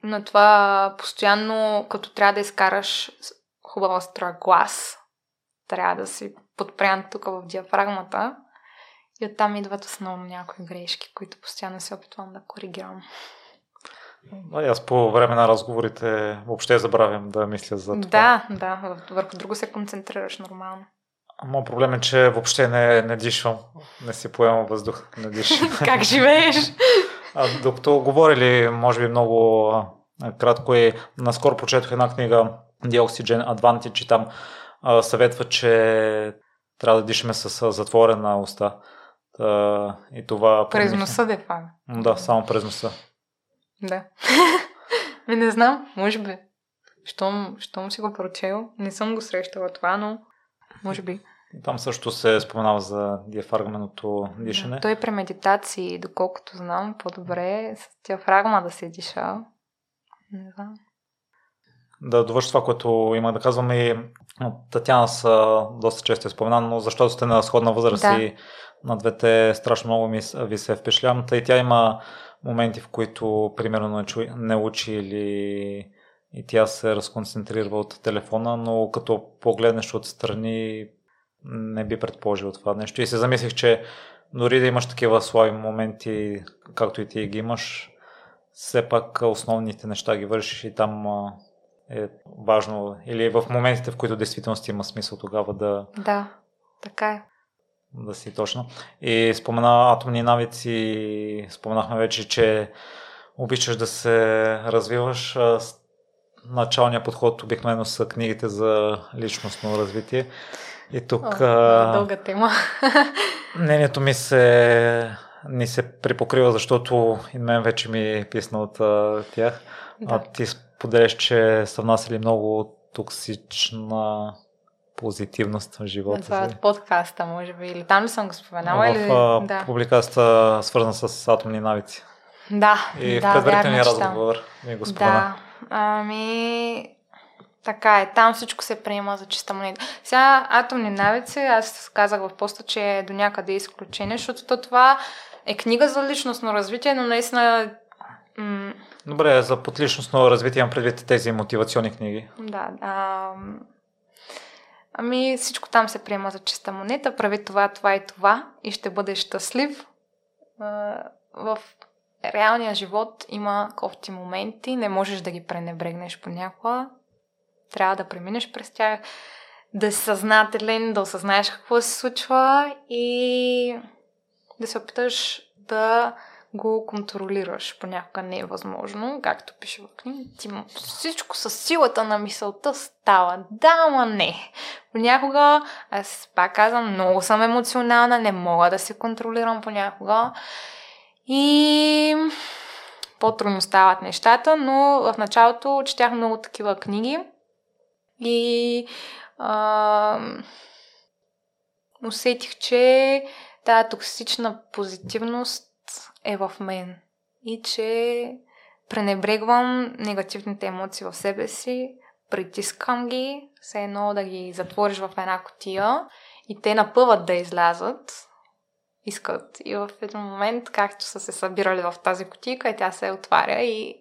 A: но това постоянно, като трябва да изкараш хубава строя глас, трябва да си подпрян тук в диафрагмата и оттам идват основно някои грешки, които постоянно се опитвам да коригирам.
B: Аз по време на разговорите въобще забравям да мисля за това.
A: Да, да, върху друго се концентрираш нормално.
B: Моят проблем е, че въобще не, не дишам, не си поемам въздух, не дишам.
A: как живееш?
B: А, докато говорили, може би много а, кратко и наскоро прочетох една книга Dioxygen Advantage и там а, съветва, че трябва да дишаме с затворена уста. И това...
A: През носа, де
B: Да, само през носа.
A: Да. Ми не знам, може би. Щом, щом си го прочел, не съм го срещала това, но може би.
B: Там също се споменава за диафрагменото дишане.
A: Той при медитации, доколкото знам, по-добре е с диафрагма да се диша. Не знам.
B: Да довърши това, което има да казвам и Татьяна са доста често е споменана, но защото сте на сходна възраст да. и на двете страшно много ми, ви се впечатлявам. Тъй тя има моменти, в които примерно не, учи или и тя се разконцентрира от телефона, но като погледнеш отстрани не би предположил това нещо. И се замислих, че дори да имаш такива слаби моменти, както и ти ги имаш, все пак основните неща ги вършиш и там е важно. Или в моментите, в които действително има смисъл тогава да...
A: Да, така е
B: да си точно. И спомена атомни навици, споменахме вече, че обичаш да се развиваш. Началният подход обикновено са книгите за личностно развитие. И тук... О,
A: а... дълга тема.
B: мнението ми се ни се припокрива, защото и мен вече ми е писна от а, тях. Да. А ти споделяш, че са внасяли много токсична позитивност в живота
A: Това е подкаста, може би. Или там ли съм го споменала?
B: В
A: или...
B: да. публикацията свързана с атомни навици.
A: Да,
B: И
A: да,
B: в предварителния разговор ми го спомена.
A: Да, ами... Така е, там всичко се приема за чиста монета. Сега атомни навици, аз казах в поста, че е до някъде изключение, защото това е книга за личностно развитие, но наистина... М-
B: Добре, за подличностно развитие имам предвид тези мотивационни книги.
A: Да, а, Ами всичко там се приема за чиста монета, прави това, това и това и ще бъдеш щастлив. В реалния живот има кофти моменти, не можеш да ги пренебрегнеш понякога. Трябва да преминеш през тях, да си съзнателен, да осъзнаеш какво се случва и да се опиташ да го контролираш. Понякога не е възможно, както пише в книга. всичко с силата на мисълта става. Да, ама не. Понякога, аз пак казвам, много съм емоционална, не мога да се контролирам понякога. И по-трудно стават нещата, но в началото четях много такива книги И а, усетих, че тази токсична позитивност е в мен и че пренебрегвам негативните емоции в себе си, притискам ги, все едно да ги затвориш в една котия и те напъват да излязат, искат. И в един момент, както са се събирали в тази котика, и тя се отваря и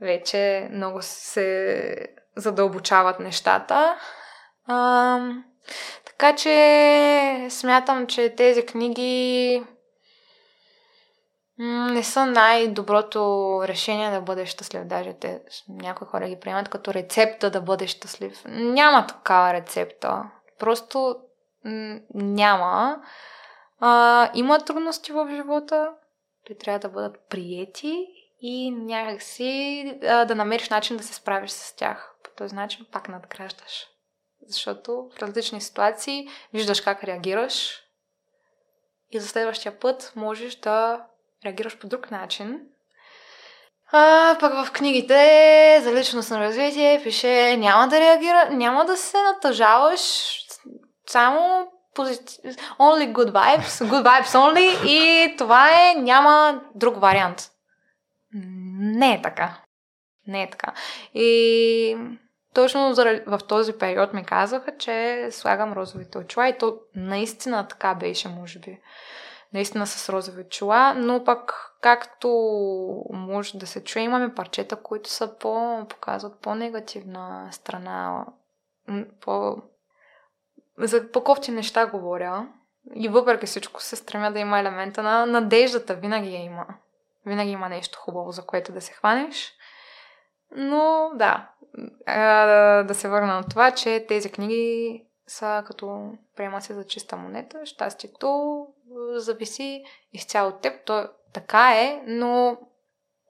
A: вече много се задълбочават нещата. А, така че смятам, че тези книги не са най-доброто решение да бъдеш щастлив. Даже те, някои хора ги приемат като рецепта да бъдеш щастлив. Няма такава рецепта. Просто м- няма. А, има трудности в живота. Те трябва да бъдат приети и някакси а, да намериш начин да се справиш с тях. По този начин пак надграждаш. Защото в различни ситуации виждаш как реагираш и за следващия път можеш да реагираш по друг начин. А, пък в книгите за личностно развитие пише няма да реагира, няма да се натъжаваш, само позитив, only good vibes, good vibes only и това е, няма друг вариант. Не е така. Не е така. И точно в този период ми казаха, че слагам розовите очила и то наистина така беше, може би наистина с розови очила, но пък както може да се чуе, имаме парчета, които са по, показват по-негативна страна, по, за по-кофти неща говоря. И въпреки всичко се стремя да има елемента на надеждата. Винаги я има. Винаги има нещо хубаво, за което да се хванеш. Но да, да се върна на това, че тези книги са като приема се за чиста монета. Щастието зависи изцяло от теб. То така е, но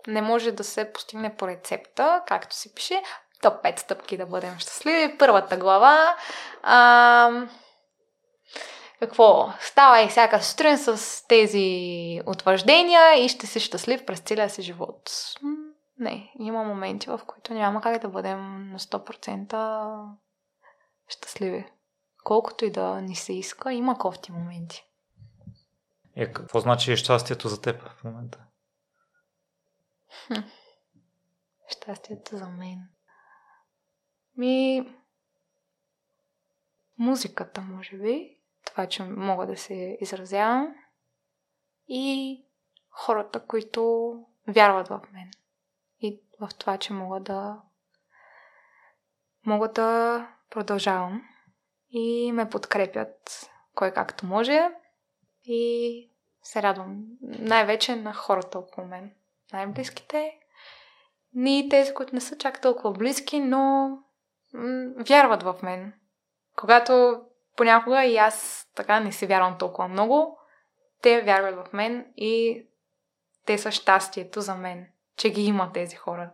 A: не може да се постигне по рецепта, както си пише. Топ 5 стъпки да бъдем щастливи. Първата глава. А, какво? Ставай всяка сутрин с тези утвърждения и ще си щастлив през целия си живот. Не, има моменти, в които няма как да бъдем на 100% щастливи. Колкото и да ни се иска, има кофти моменти.
B: Е, какво значи щастието за теб в момента?
A: Хм. Щастието за мен. Ми... Музиката, може би. Това, че мога да се изразявам. И хората, които вярват в мен. И в това, че мога да мога да продължавам и ме подкрепят кой както може и се радвам най-вече на хората около мен. Най-близките и тези, които не са чак толкова близки, но вярват в мен. Когато понякога и аз така не си вярвам толкова много, те вярват в мен и те са щастието за мен, че ги има тези хора.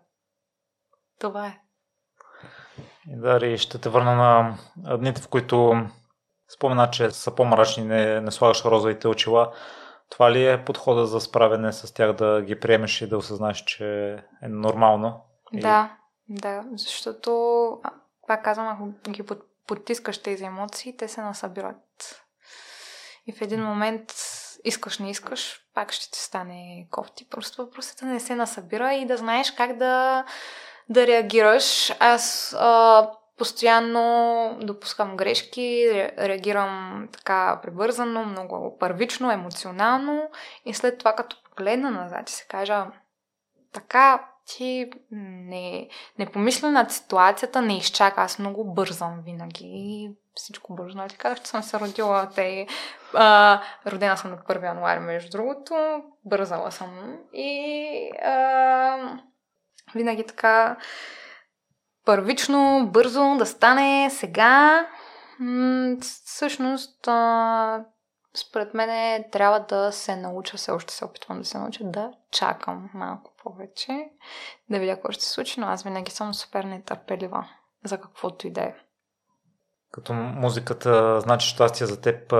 A: Това е.
B: И Дари, ще те върна на дните, в които спомена, че са по-мрачни, не, не слагаш розовите очила. Това ли е подхода за справяне с тях, да ги приемеш и да осъзнаеш, че е нормално?
A: Да, да, защото, пак казвам, ако ги потискаш тези емоции, те се насъбират. И в един момент искаш, не искаш, пак ще ти стане кофти. Просто въпросът е да не се насъбира и да знаеш как да да реагираш. Аз а, постоянно допускам грешки, реагирам така прибързано, много първично, емоционално и след това като погледна назад и се кажа така ти не, не помисля над ситуацията, не изчака. Аз много бързам винаги. Всичко бързо. Нали така, че съм се родила. Те, а, родена съм на 1 януари, между другото. Бързала съм. И а, винаги така първично, бързо да стане сега. М- всъщност, а, според мен трябва да се науча, все още се опитвам да се науча да чакам малко повече, да видя какво ще се случи, но аз винаги съм супер нетърпелива за каквото и да е.
B: Като музиката значи щастие за теб,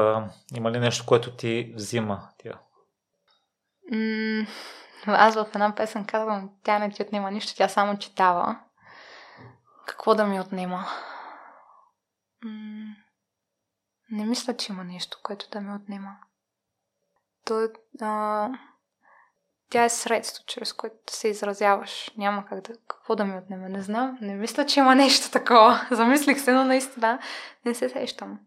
B: има ли нещо, което ти взима тя?
A: М- аз в една песен казвам, тя не ти отнема нищо, тя само читава. Какво да ми отнема? Не мисля, че има нещо, което да ми отнема. То, а, тя е средство, чрез което се изразяваш. Няма как да... Какво да ми отнема? Не знам. Не мисля, че има нещо такова. Замислих се, но наистина не се сещам.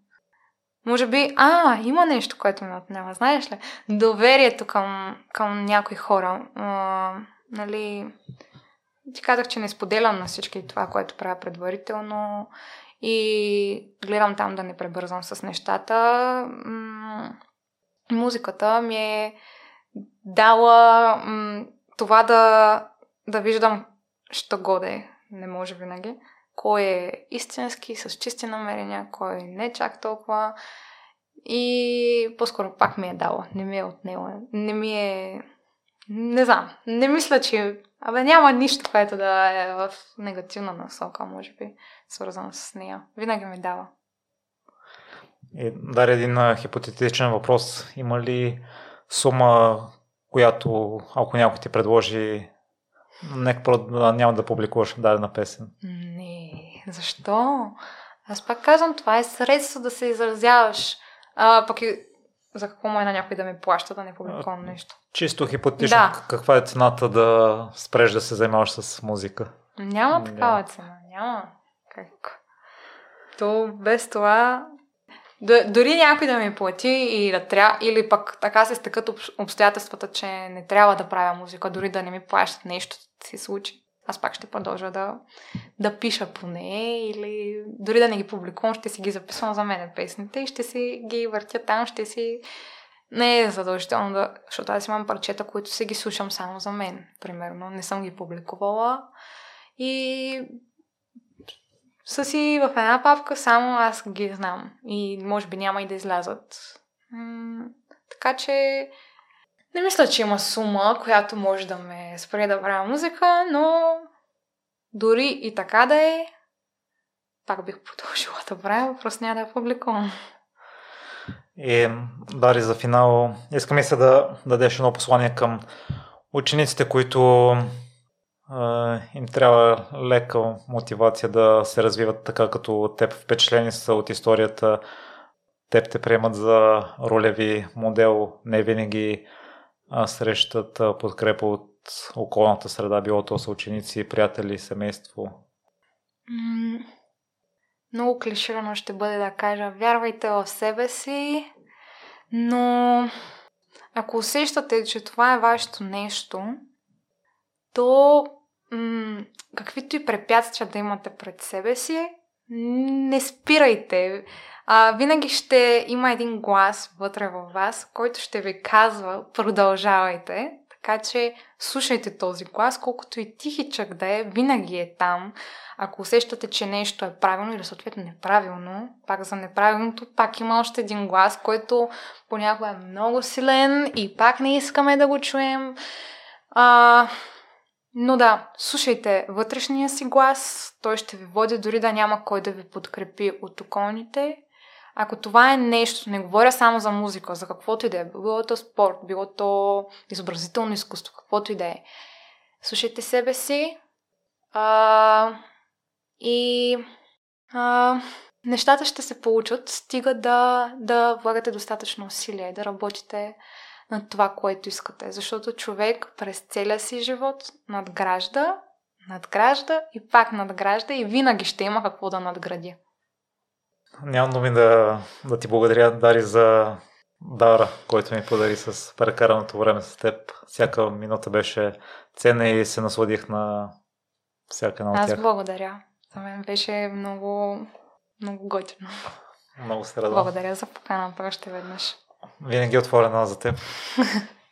A: Може би, а, има нещо, което ме отнема. Знаеш ли? Доверието към, към някои хора. А, нали, ти казах, че не споделям на всички това, което правя предварително и гледам там да не пребързвам с нещата. М- музиката ми е дала м- това да, да виждам, що годе, не може винаги, кой е истински, с чисти намерения, кой не чак толкова. И по-скоро пак ми е дала, не ми е отнела. Не ми е... Не знам, не мисля, че... Абе, няма нищо, което да е в негативна насока, може би, свързано с нея. Винаги ми дава.
B: И даря един хипотетичен въпрос. Има ли сума, която ако някой ти предложи, нека няма да публикуваш дадена песен?
A: Защо? Аз пак казвам, това е средство да се изразяваш. А, пък и за какво му е на някой да ми плаща да не публикувам нещо?
B: Чисто хипотетично, да. каква е цената да спреш да се занимаваш с музика?
A: Няма такава цена, няма. Как? То без това дори някой да ми плати и да трябва, или пък така се стъкат обстоятелствата, че не трябва да правя музика, дори да не ми плащат нещо се случи. Аз пак ще продължа да, да пиша по нея или дори да не ги публикувам, ще си ги записвам за мен песните и ще си ги въртя там, ще си... Не е задължително да... Защото аз имам парчета, които си ги слушам само за мен, примерно. Не съм ги публикувала. И са си в една папка, само аз ги знам. И може би няма и да излязат. М- така че не мисля, че има сума, която може да ме спре да правя музика, но дори и така да е, пак бих продължила да правя, просто няма да я публикувам.
B: И, Дари, за финал, искам и се да дадеш едно послание към учениците, които им трябва лека мотивация да се развиват така като теб. Впечатлени са от историята. Теб те приемат за ролеви модел. Не винаги срещат подкрепа от околната среда, било то са ученици, приятели, семейство.
A: много клиширано ще бъде да кажа, вярвайте в себе си, но ако усещате, че това е вашето нещо, то м- каквито и препятствия да имате пред себе си, не спирайте. А, винаги ще има един глас вътре във вас, който ще ви казва продължавайте. Така че слушайте този глас, колкото и тихичък да е, винаги е там. Ако усещате, че нещо е правилно или съответно неправилно, пак за неправилното, пак има още един глас, който понякога е много силен и пак не искаме да го чуем. А, но да, слушайте вътрешния си глас, той ще ви води дори да няма кой да ви подкрепи от околните. Ако това е нещо, не говоря само за музика, за каквото и да е, било то спорт, било то изобразително изкуство, каквото и да е, слушайте себе си а, и а, нещата ще се получат, стига да, да влагате достатъчно усилие, да работите на това, което искате. Защото човек през целия си живот надгражда, надгражда и пак надгражда и винаги ще има какво да надгради.
B: Нямам думи да, да ти благодаря, Дари, за дара, който ми подари с прекараното време с теб. Всяка минута беше ценна и се насладих на всяка една от
A: тях. Аз благодаря. За мен беше много, много готино.
B: Много се радвам.
A: Благодаря за поканата още веднъж.
B: Винаги е отворена за теб.